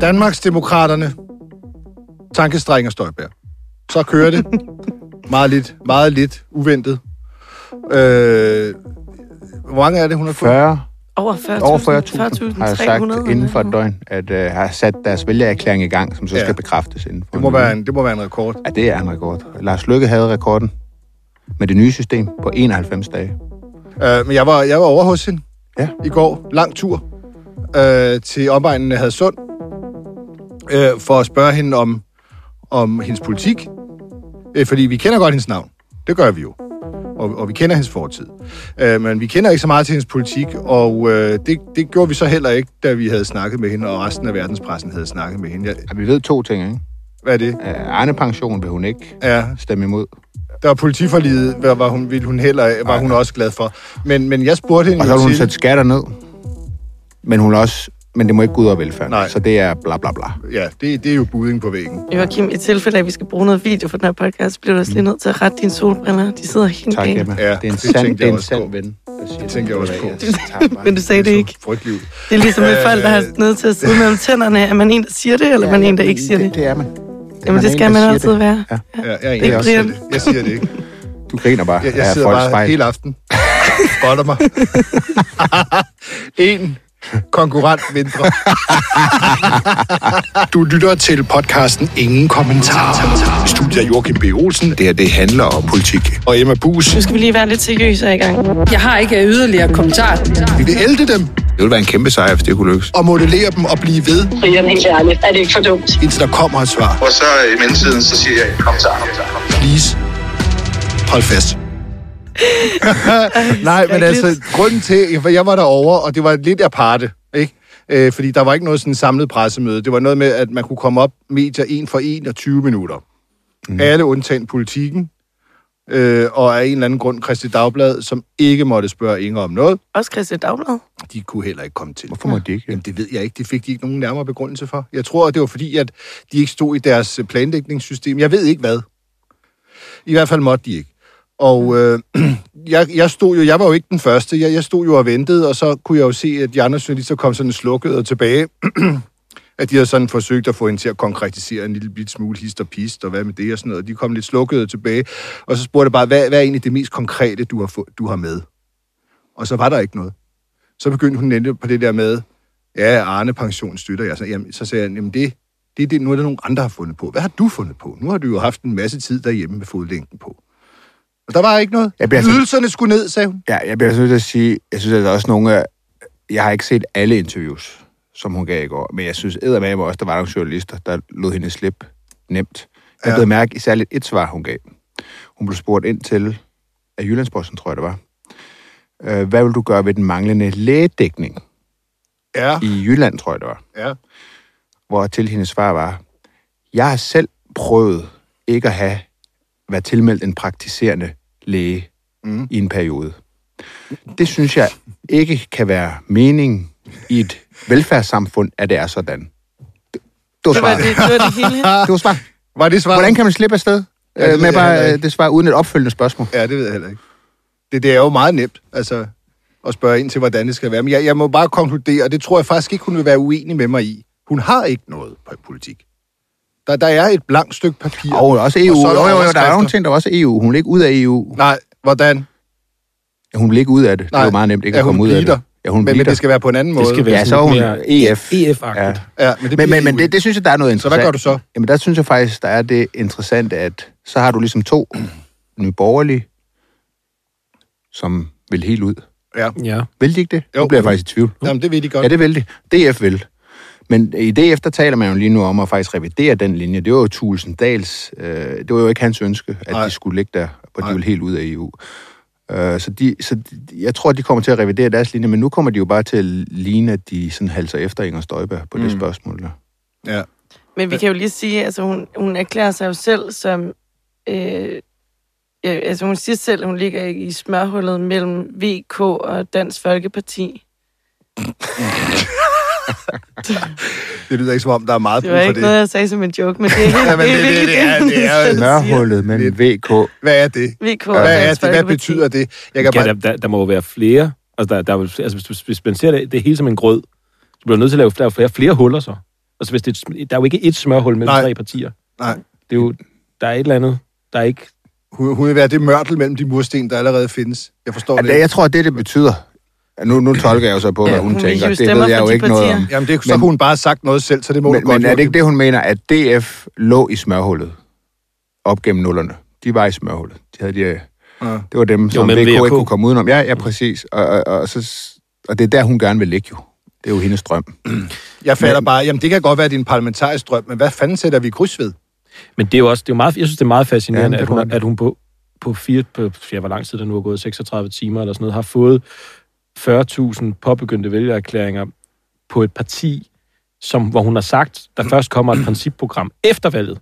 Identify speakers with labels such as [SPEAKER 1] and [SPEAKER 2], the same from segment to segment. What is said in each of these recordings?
[SPEAKER 1] Danmarks Demokraterne, tankestreng og Støjbær. Så kører det. meget lidt, meget lidt uventet. Øh, hvor mange er det, hun har fået?
[SPEAKER 2] 40,
[SPEAKER 3] Over 40.000.
[SPEAKER 2] over 40.000 har jeg sagt
[SPEAKER 3] 40.300,
[SPEAKER 2] inden for et døgn, at uh, har sat deres vælgererklæring i gang, som så
[SPEAKER 1] Ja.
[SPEAKER 2] skal bekræftes inden for
[SPEAKER 1] Det må,
[SPEAKER 2] en
[SPEAKER 1] være en, det må være en rekord.
[SPEAKER 2] Ja, det er en rekord. Lars Lykke havde rekorden med det nye system på 91 dage.
[SPEAKER 1] Uh, men jeg var, jeg var over hos hende
[SPEAKER 2] Ja.
[SPEAKER 1] i går. Lang tur uh, til omegnen af Hadsund. Uh, for at spørge hende om, om hendes politik. Uh, fordi vi kender godt hendes navn. Det gør vi jo. Og, og vi kender hendes fortid. Uh, men vi kender ikke så meget til hendes politik, og uh, det, det gjorde vi så heller ikke, da vi havde snakket med hende, og resten af verdenspressen havde snakket med hende. Jeg,
[SPEAKER 2] Ja, vi ved to ting, ikke?
[SPEAKER 1] hvad er det?
[SPEAKER 2] Arne Pension vil hun ikke
[SPEAKER 1] Ja,
[SPEAKER 2] stemme imod.
[SPEAKER 1] der var politiforliget, var, hun, ville hun heller, var hun også glad for. Men, men jeg spurgte hende
[SPEAKER 2] Og så hun sætte skatter ned. Men hun også men det må ikke gå ud over velfærden.
[SPEAKER 1] Nej.
[SPEAKER 2] Så det er bla bla bla.
[SPEAKER 1] Ja, det, det er jo buding på væggen.
[SPEAKER 3] Joachim, i tilfælde af, at vi skal bruge noget video for den her podcast, bliver du også lige nødt til at rette dine solbriller. De sidder helt
[SPEAKER 2] Tak. Emma.
[SPEAKER 1] Ja,
[SPEAKER 2] det er en
[SPEAKER 1] det
[SPEAKER 2] sand, det er
[SPEAKER 1] jeg
[SPEAKER 2] en sand ven.
[SPEAKER 1] Det tænker jeg også på.
[SPEAKER 3] Men du sagde det ikke.
[SPEAKER 1] Frygtelig.
[SPEAKER 3] Det er ligesom med folk, der har noget til at sidde mellem tænderne. Er man en, der siger det, eller er man en, der ikke siger det?
[SPEAKER 2] Det er man.
[SPEAKER 3] Jamen, det skal man altid være.
[SPEAKER 2] Ja.
[SPEAKER 1] Ja, jeg, er
[SPEAKER 3] er
[SPEAKER 1] siger det. jeg siger det ikke.
[SPEAKER 2] Du griner bare
[SPEAKER 1] Jeg, jeg sidder bare hele aften. Spotter mig. en konkurrent mindre. du lytter til podcasten Ingen Kommentar. Studiet er Joachim B. Olsen. Det her, det handler om politik. Og Emma Bus.
[SPEAKER 3] Nu skal vi lige være lidt seriøse i gang.
[SPEAKER 4] Jeg har ikke yderligere kommentar.
[SPEAKER 1] Vi vil elde dem
[SPEAKER 2] Det ville være en kæmpe sejr, hvis det kunne lykkes.
[SPEAKER 1] og modellere dem og blive ved,
[SPEAKER 5] Brian, helt ærligt, er det ikke for dumt?
[SPEAKER 1] indtil der kommer et svar.
[SPEAKER 6] Og så i mellemtiden, så siger jeg, kom så, kom så, kom så.
[SPEAKER 1] Please. Hold fast. Nej, men altså, grunden til, for jeg var derovre, og det var lidt aparte, ikke? Øh, fordi der var ikke noget sådan samlet pressemøde. Det var noget med, at man kunne komme op medier en for en og 20 minutter. Mm. Alle undtagen politikken, øh, og af en eller anden grund Christi Dagblad, som ikke måtte spørge Inger om noget.
[SPEAKER 3] Også Christian Dagblad.
[SPEAKER 1] De kunne heller ikke komme til.
[SPEAKER 2] Hvorfor må de ikke?
[SPEAKER 1] Jamen, det ved jeg ikke. Det fik de ikke nogen nærmere begrundelse for. Jeg tror, at det var fordi, at de ikke stod i deres øh, planlægningssystem. Jeg ved ikke hvad. I hvert fald måtte de ikke. Og øh, jeg, jeg stod jo, jeg var jo ikke den første. Jeg, jeg stod jo og ventede, og så kunne jeg jo se, at de andre journalister kom sådan slukket og tilbage. at de havde sådan forsøgt at få hende til at konkretisere en lille bit smule hist og pist, og hvad med det og sådan noget. De kom lidt slukkede tilbage, og så spurgte jeg bare, hvad, hvad er egentlig det mest konkrete, du har, få, du har med? Og så var der ikke noget. Så begyndte hun nemlig på det der med, ja, Arne pension støtter jeg. Så, jamen, så sagde jeg, jamen det, det er det, nu er der nogle andre, der har fundet på. Hvad har du fundet på? Nu har du jo haft en masse tid derhjemme med fodlænken på. Og der var ikke noget.
[SPEAKER 2] Jeg bliver så-
[SPEAKER 1] Ydelserne skulle ned, sagde hun.
[SPEAKER 2] Ja, jeg bliver nødt til at sige, jeg synes, at der er også nogle af... Jeg har ikke set alle interviews, som hun gav i går, men jeg synes eddermame også, der var nogle journalister, der lod hende slippe nemt. Jeg
[SPEAKER 1] Ja.
[SPEAKER 2] blev mærke i særligt et svar, hun gav. Hun blev spurgt ind til af Jyllandsposten, tror jeg det var. Øh, hvad vil du gøre ved den manglende lægedækning
[SPEAKER 1] Ja,
[SPEAKER 2] i Jylland, tror jeg det var?
[SPEAKER 1] ja.
[SPEAKER 2] Hvor til hendes svar var, jeg har selv prøvet ikke at have været tilmeldt en praktiserende læge
[SPEAKER 1] Mm.
[SPEAKER 2] i en periode. Det synes jeg ikke kan være meningen i et velfærdssamfund, at det er sådan. Det, det var
[SPEAKER 3] Det var
[SPEAKER 2] svaret.
[SPEAKER 3] det, det, var det hele.
[SPEAKER 2] Det var
[SPEAKER 1] det svar?
[SPEAKER 2] Hvordan kan man slippe afsted
[SPEAKER 1] Ja, det ved
[SPEAKER 2] med bare øh, det svar uden et opfølgende spørgsmål?
[SPEAKER 1] Ja, det ved jeg heller ikke. Det, det er jo meget nemt, altså, at spørge ind til, hvordan det skal være. Men jeg, jeg må bare konkludere, og det tror jeg faktisk ikke, hun vil være uenig med mig i. Hun har ikke noget på politik. Der, der er et blankt stykke papir.
[SPEAKER 2] Og også EU.
[SPEAKER 1] Og så er der
[SPEAKER 2] jo, jo, jo, der er nogle ting, der også er EU. Hun vil ikke ud af EU.
[SPEAKER 1] Nej, hvordan?
[SPEAKER 2] Ja, Hun vil ikke ud af det. Det er
[SPEAKER 1] Nej.
[SPEAKER 2] jo meget nemt ikke at komme ud af det. Ja, hun
[SPEAKER 1] Men, men det skal være på en anden måde.
[SPEAKER 7] Det skal være
[SPEAKER 2] Ja, så er hun EF.
[SPEAKER 7] EF-agtigt.
[SPEAKER 2] Ja.
[SPEAKER 1] Ja, men det
[SPEAKER 2] Men, men, men det, det synes jeg, der er noget
[SPEAKER 1] Så
[SPEAKER 2] interessant.
[SPEAKER 1] hvad gør du så?
[SPEAKER 2] Jamen, der synes jeg faktisk, der er det interessante, at så har du ligesom to nye borgerlige, som vil helt ud.
[SPEAKER 1] Ja.
[SPEAKER 7] Ja.
[SPEAKER 2] Vil de ikke det?
[SPEAKER 1] Jo.
[SPEAKER 2] Nu bliver jeg faktisk i tvivl.
[SPEAKER 1] Jamen, det ved de godt.
[SPEAKER 2] Ja, det vil de. DF vil. Men i DF, der taler man jo lige nu om at faktisk revidere den linje. Det var jo Thulesen Dahls, øh, det var jo ikke hans ønske, at
[SPEAKER 1] Nej.
[SPEAKER 2] de skulle ligge der,
[SPEAKER 1] Nej.
[SPEAKER 2] de vil helt ud af EU. Øh, så, de, så de, jeg tror, de kommer til at revidere deres linje, men nu kommer de jo bare til at ligne, at de sådan halser efter Inger Støjberg på mm. det spørgsmål der.
[SPEAKER 1] Ja.
[SPEAKER 3] Men vi kan jo lige sige, altså hun, hun erklærer sig jo selv som... Øh, ja, altså hun siger selv, at hun ligger i smørhullet mellem VK og Dansk Folkeparti.
[SPEAKER 1] Det lyder ikke som om, der er meget
[SPEAKER 3] Det
[SPEAKER 1] brug
[SPEAKER 3] var
[SPEAKER 1] for
[SPEAKER 3] ikke
[SPEAKER 1] det.
[SPEAKER 3] noget, jeg sagde som en joke, men det er helt
[SPEAKER 1] Ja, men det- det- det er- det er-
[SPEAKER 3] det,
[SPEAKER 2] Mørhullet mellem VK.
[SPEAKER 1] Hvad er det?
[SPEAKER 3] VK
[SPEAKER 1] Hvad, er det? Hvad betyder det? Jeg kan
[SPEAKER 7] Ja, der,
[SPEAKER 1] bare...
[SPEAKER 7] der, der må jo være flere. Altså, der, der, er altså hvis, hvis man ser det, det hele som en grød, så bliver du nødt til at lave flere, flere huller så. Altså, hvis det, er et- der er jo ikke et smørhul mellem
[SPEAKER 1] Nej.
[SPEAKER 7] tre partier.
[SPEAKER 1] Nej.
[SPEAKER 7] Det er jo, der er et eller andet, der er ikke...
[SPEAKER 1] Hun, hun vil være det mørtel mellem de mursten, der allerede findes. Jeg forstår
[SPEAKER 2] Ja,
[SPEAKER 1] det.
[SPEAKER 2] det, jeg tror, at det, det betyder... Nu, nu tolker jeg jo så på, hvad
[SPEAKER 3] Ja,
[SPEAKER 2] hun
[SPEAKER 3] hun
[SPEAKER 2] tænker. Det ved jeg jo ikke noget
[SPEAKER 3] partier.
[SPEAKER 2] om.
[SPEAKER 1] Jamen, det, så
[SPEAKER 2] Men-
[SPEAKER 1] hun bare sagt noget selv, så det må
[SPEAKER 2] Men,
[SPEAKER 1] du godt.
[SPEAKER 2] men er det ikke det, hun mener, at DF lå i smørhullet op gennem nullerne? De var i smørhullet. De havde de,
[SPEAKER 1] Ja.
[SPEAKER 2] det var dem, som VK ikke kunne komme udenom. Ja, ja, præcis. Og, og, og, så, og det er der, hun gerne vil ligge jo. Det er jo hendes drøm.
[SPEAKER 1] Jeg fatter
[SPEAKER 2] Men-
[SPEAKER 1] bare, jamen det kan godt være, at det er en parlamentarisk drøm, men hvad fanden sætter vi kryds ved?
[SPEAKER 7] Men det er jo også, det er jo meget, jeg synes, det er meget fascinerende,
[SPEAKER 2] Ja, det
[SPEAKER 7] at, hun, at hun på, på fire, på, ja, hvor lang tid der nu er gået, 36 timer eller sådan noget, har fået 40.000 påbegyndte vælgererklæringer på et parti, som, hvor hun har sagt, der først kommer et principprogram efter valget.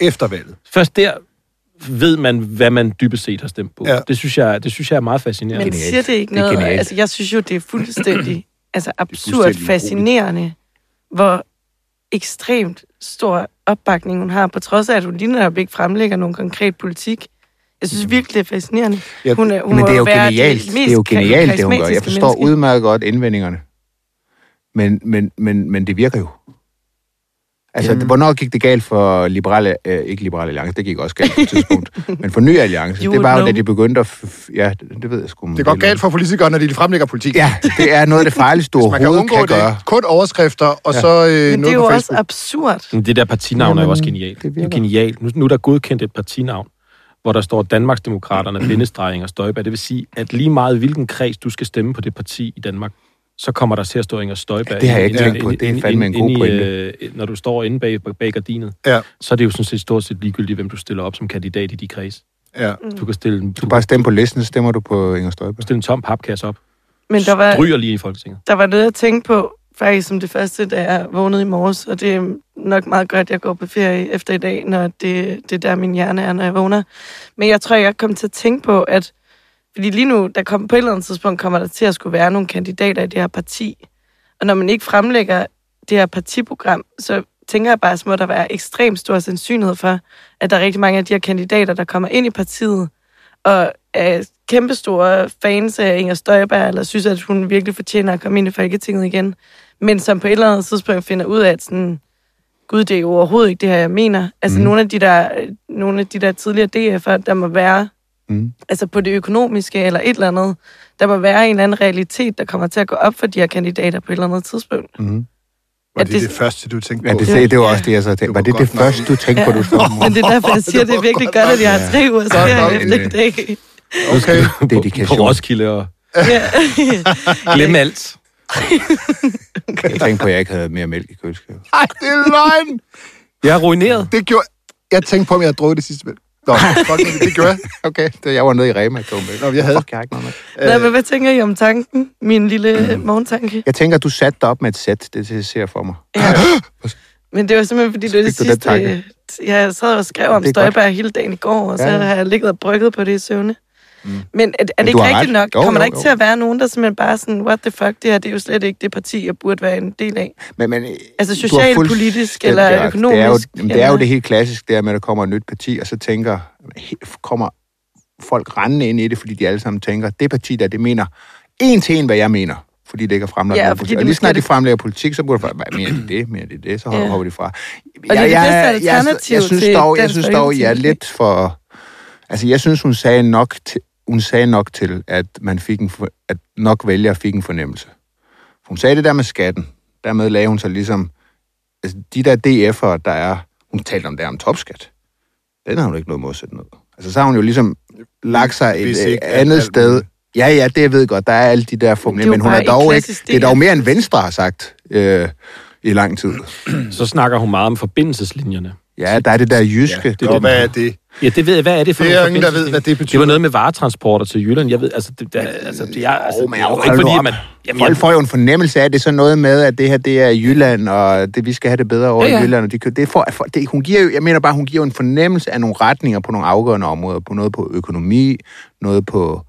[SPEAKER 1] Efter valget.
[SPEAKER 7] Først der ved man, hvad man dybest set har stemt på.
[SPEAKER 1] Ja.
[SPEAKER 7] Det, synes jeg, det synes jeg er meget fascinerende.
[SPEAKER 3] Men siger det ikke
[SPEAKER 2] Det
[SPEAKER 3] noget?
[SPEAKER 2] genialt.
[SPEAKER 3] altså, jeg synes jo, det er fuldstændig altså, absurd
[SPEAKER 2] fuldstændig
[SPEAKER 3] fascinerende, hvor ekstremt stor opbakning hun har, på trods af, at hun lige netop ikke fremlægger nogen konkret politik. Jeg synes virkelig, det er fascinerende.
[SPEAKER 1] Ja,
[SPEAKER 3] Hun er, hun
[SPEAKER 2] Men det er jo genialt.
[SPEAKER 3] mest
[SPEAKER 2] Det er jo genialt, det hun gør. Jeg forstår
[SPEAKER 3] menneske.
[SPEAKER 2] udmærket godt indvendingerne. Men, men, men, men det virker jo. Altså,
[SPEAKER 7] Jamen.
[SPEAKER 2] hvornår gik det galt for liberale, øh, ikke liberale alliance, det gik også galt på et tidspunkt, men for ny alliance, det var jo, da de begyndte at, ja, det, det ved jeg sgu.
[SPEAKER 1] Det går galt for politikere, når de fremlægger politik.
[SPEAKER 2] Ja, det er noget af det farligste,
[SPEAKER 1] kan
[SPEAKER 2] overhovedet kan, gøre.
[SPEAKER 1] det, kun overskrifter, og
[SPEAKER 2] Ja.
[SPEAKER 1] så øh,
[SPEAKER 3] Men det er
[SPEAKER 1] noget
[SPEAKER 3] jo
[SPEAKER 1] på
[SPEAKER 3] også absurd.
[SPEAKER 7] Men Det der partinavn er jo
[SPEAKER 2] Jamen,
[SPEAKER 7] også genialt.
[SPEAKER 2] det
[SPEAKER 7] Det, det er genialt. Nu, nu er der godkendt et partinavn, hvor der står Danmarksdemokraterne, bindestreg og Støjberg. Det vil sige, at lige meget hvilken kreds du skal stemme på det parti i Danmark, så kommer der til at stå Inger Støjberg.
[SPEAKER 2] Ja, det har jeg ikke tænkt på. Det er fandme en god pointe.
[SPEAKER 7] øh, Når du står inde bag, bag gardinet,
[SPEAKER 1] Ja,
[SPEAKER 7] så er det jo sådan set stort set ligegyldigt, hvem du stiller op som kandidat i de kreds.
[SPEAKER 1] ja.
[SPEAKER 7] Du kan stille, en-
[SPEAKER 2] Du bare stemme på listen, så stemmer du på Inger Støjberg.
[SPEAKER 7] stille en tom papkasse op.
[SPEAKER 3] Men der var,
[SPEAKER 7] Stryger lige i Folketinget.
[SPEAKER 3] der var noget at tænke på, faktisk som det første, da jeg vågnede i morges, og det er nok meget godt, jeg går på ferie efter i dag, når det, det er der, min hjerne er, når jeg vågner. Men jeg tror, jeg kom til at tænke på, at fordi lige nu, der kommer på et eller andet tidspunkt, kommer der til at skulle være nogle kandidater i det her parti. Og når man ikke fremlægger det her partiprogram, så tænker jeg bare, at må der være ekstremt stor sandsynlighed for, at der er rigtig mange af de her kandidater, der kommer ind i partiet, og er kæmpestore fans af Inger Støjberg, eller synes, at hun virkelig fortjener at komme ind i Folketinget igen, men som på et eller andet tidspunkt finder ud af, at sådan, gud, det er jo overhovedet ikke det her, jeg mener. Altså mm. nogle, af de der, nogle af de der tidligere DF'er, der må være,
[SPEAKER 2] Mm.
[SPEAKER 3] altså på det økonomiske eller et eller andet, der må være en eller anden realitet, der kommer til at gå op for de her kandidater på et eller andet tidspunkt.
[SPEAKER 2] Mm.
[SPEAKER 1] Var
[SPEAKER 3] Ja,
[SPEAKER 1] det
[SPEAKER 3] det-
[SPEAKER 1] det første, du tænkte
[SPEAKER 2] Ja,
[SPEAKER 1] på?
[SPEAKER 2] det, det, det var også det, jeg så tænkte.
[SPEAKER 1] Det
[SPEAKER 2] Var det det første, du tænkte på, du skulle
[SPEAKER 3] Men det er derfor, jeg siger, det er virkelig godt, at jeg har tre ugers
[SPEAKER 1] Godt
[SPEAKER 3] ferie efter i dag.
[SPEAKER 1] Okay.
[SPEAKER 2] Dedikation.
[SPEAKER 7] På Roskilde og
[SPEAKER 3] Ja.
[SPEAKER 7] glemme alt.
[SPEAKER 2] Jeg tænkte på, at jeg ikke havde mere mælk i køleskabet.
[SPEAKER 1] Ej, det er løgn!
[SPEAKER 7] Jeg er ruineret.
[SPEAKER 1] Det gjorde... Jeg tænkte på, om jeg havde drukket det sidste mælk. Nå, fuck, det, gjorde jeg.
[SPEAKER 2] Okay, det, jeg var nede i Rema i mælk.
[SPEAKER 1] Nå, jeg havde-
[SPEAKER 2] Fuck, jeg har ikke noget med.
[SPEAKER 3] Nej, men hvad tænker I om tanken? Min lille morgentanke.
[SPEAKER 2] Jeg tænker, du satte dig op med et sæt. Det er jeg ser for mig.
[SPEAKER 3] Ja. Men det var simpelthen, fordi det var det sidste... Jeg sad og skrev om
[SPEAKER 2] er.
[SPEAKER 3] Støjberg hele dagen i går, og så
[SPEAKER 2] ja.
[SPEAKER 3] har jeg ligget og brygget på det i søvne. Mm. Men er, er det ikke rigtigt
[SPEAKER 2] ret.
[SPEAKER 3] nok?
[SPEAKER 2] Jo,
[SPEAKER 3] Kommer der ikke
[SPEAKER 2] jo.
[SPEAKER 3] til at være nogen, der simpelthen bare sådan, what the fuck, det her det er jo slet ikke det parti, jeg burde være en del af?
[SPEAKER 2] Men, men,
[SPEAKER 3] Altså
[SPEAKER 2] har
[SPEAKER 3] socialpolitisk
[SPEAKER 2] fuldstændig
[SPEAKER 3] eller
[SPEAKER 2] ret. Det er jo,
[SPEAKER 3] økonomisk?
[SPEAKER 2] jamen, det er jo
[SPEAKER 3] eller-
[SPEAKER 2] det helt klassiske, der med, at der kommer et nyt parti, og så tænker, kommer folk rendende ind i det, fordi de alle sammen tænker, det parti der, det mener en til en, hvad jeg mener. Fordi det ikke er fremlagt
[SPEAKER 3] Ja,
[SPEAKER 2] politik.
[SPEAKER 3] det
[SPEAKER 2] Og lige snart
[SPEAKER 3] er
[SPEAKER 2] de
[SPEAKER 3] det-
[SPEAKER 2] fremlægger politik, så burde det være, mere de det, mere de det, så
[SPEAKER 3] Ja.
[SPEAKER 2] hopper de fra.
[SPEAKER 3] Og det er det bedste alternativ
[SPEAKER 2] jeg, synes
[SPEAKER 3] til
[SPEAKER 2] dog, jeg synes dog, jeg er lidt for... Altså, jeg synes, hun sagde nok til, hun sagde nok til, at man fik en, at nok vælgere fik en fornemmelse. For hun sagde det der med skatten. Dermed lagde hun sig ligesom... Altså, de der DF'ere, der er... Hun talte om det om topskat. Den har hun ikke noget modsat ned. Altså, så har hun jo ligesom lagt sig
[SPEAKER 1] Hvis
[SPEAKER 2] et
[SPEAKER 1] ikke
[SPEAKER 2] øh, andet
[SPEAKER 1] alt
[SPEAKER 2] sted. Ja, ja, det jeg ved godt. Der er alle de der formuleringer,
[SPEAKER 3] jo
[SPEAKER 2] men hun er dog ikke... Det er dog mere end Venstre har sagt øh, i lang tid.
[SPEAKER 7] Så snakker hun meget om forbindelseslinjerne.
[SPEAKER 2] Ja, der er det der jyske.
[SPEAKER 7] Ja, det er det.
[SPEAKER 1] hvad er det?
[SPEAKER 7] Ja, det ved jeg. Hvad er det for
[SPEAKER 1] Det er ingen, der ved, hvad det betyder.
[SPEAKER 7] Det var noget med varetransporter til Jylland. Jeg ved, altså, det, der, altså, det er, altså,
[SPEAKER 2] men
[SPEAKER 7] er jo
[SPEAKER 2] hold
[SPEAKER 7] ikke fordi, man... Jamen,
[SPEAKER 2] Folk
[SPEAKER 7] jeg,
[SPEAKER 2] får jo en fornemmelse af, at det er sådan noget med, at det her det er Jylland, og det, vi skal have det bedre over
[SPEAKER 7] Ja,
[SPEAKER 2] ja, i Jylland. Og de, det får, for, det, hun giver jo, jeg mener bare, hun giver jo en fornemmelse af nogle retninger på nogle afgørende områder. På noget på økonomi, noget på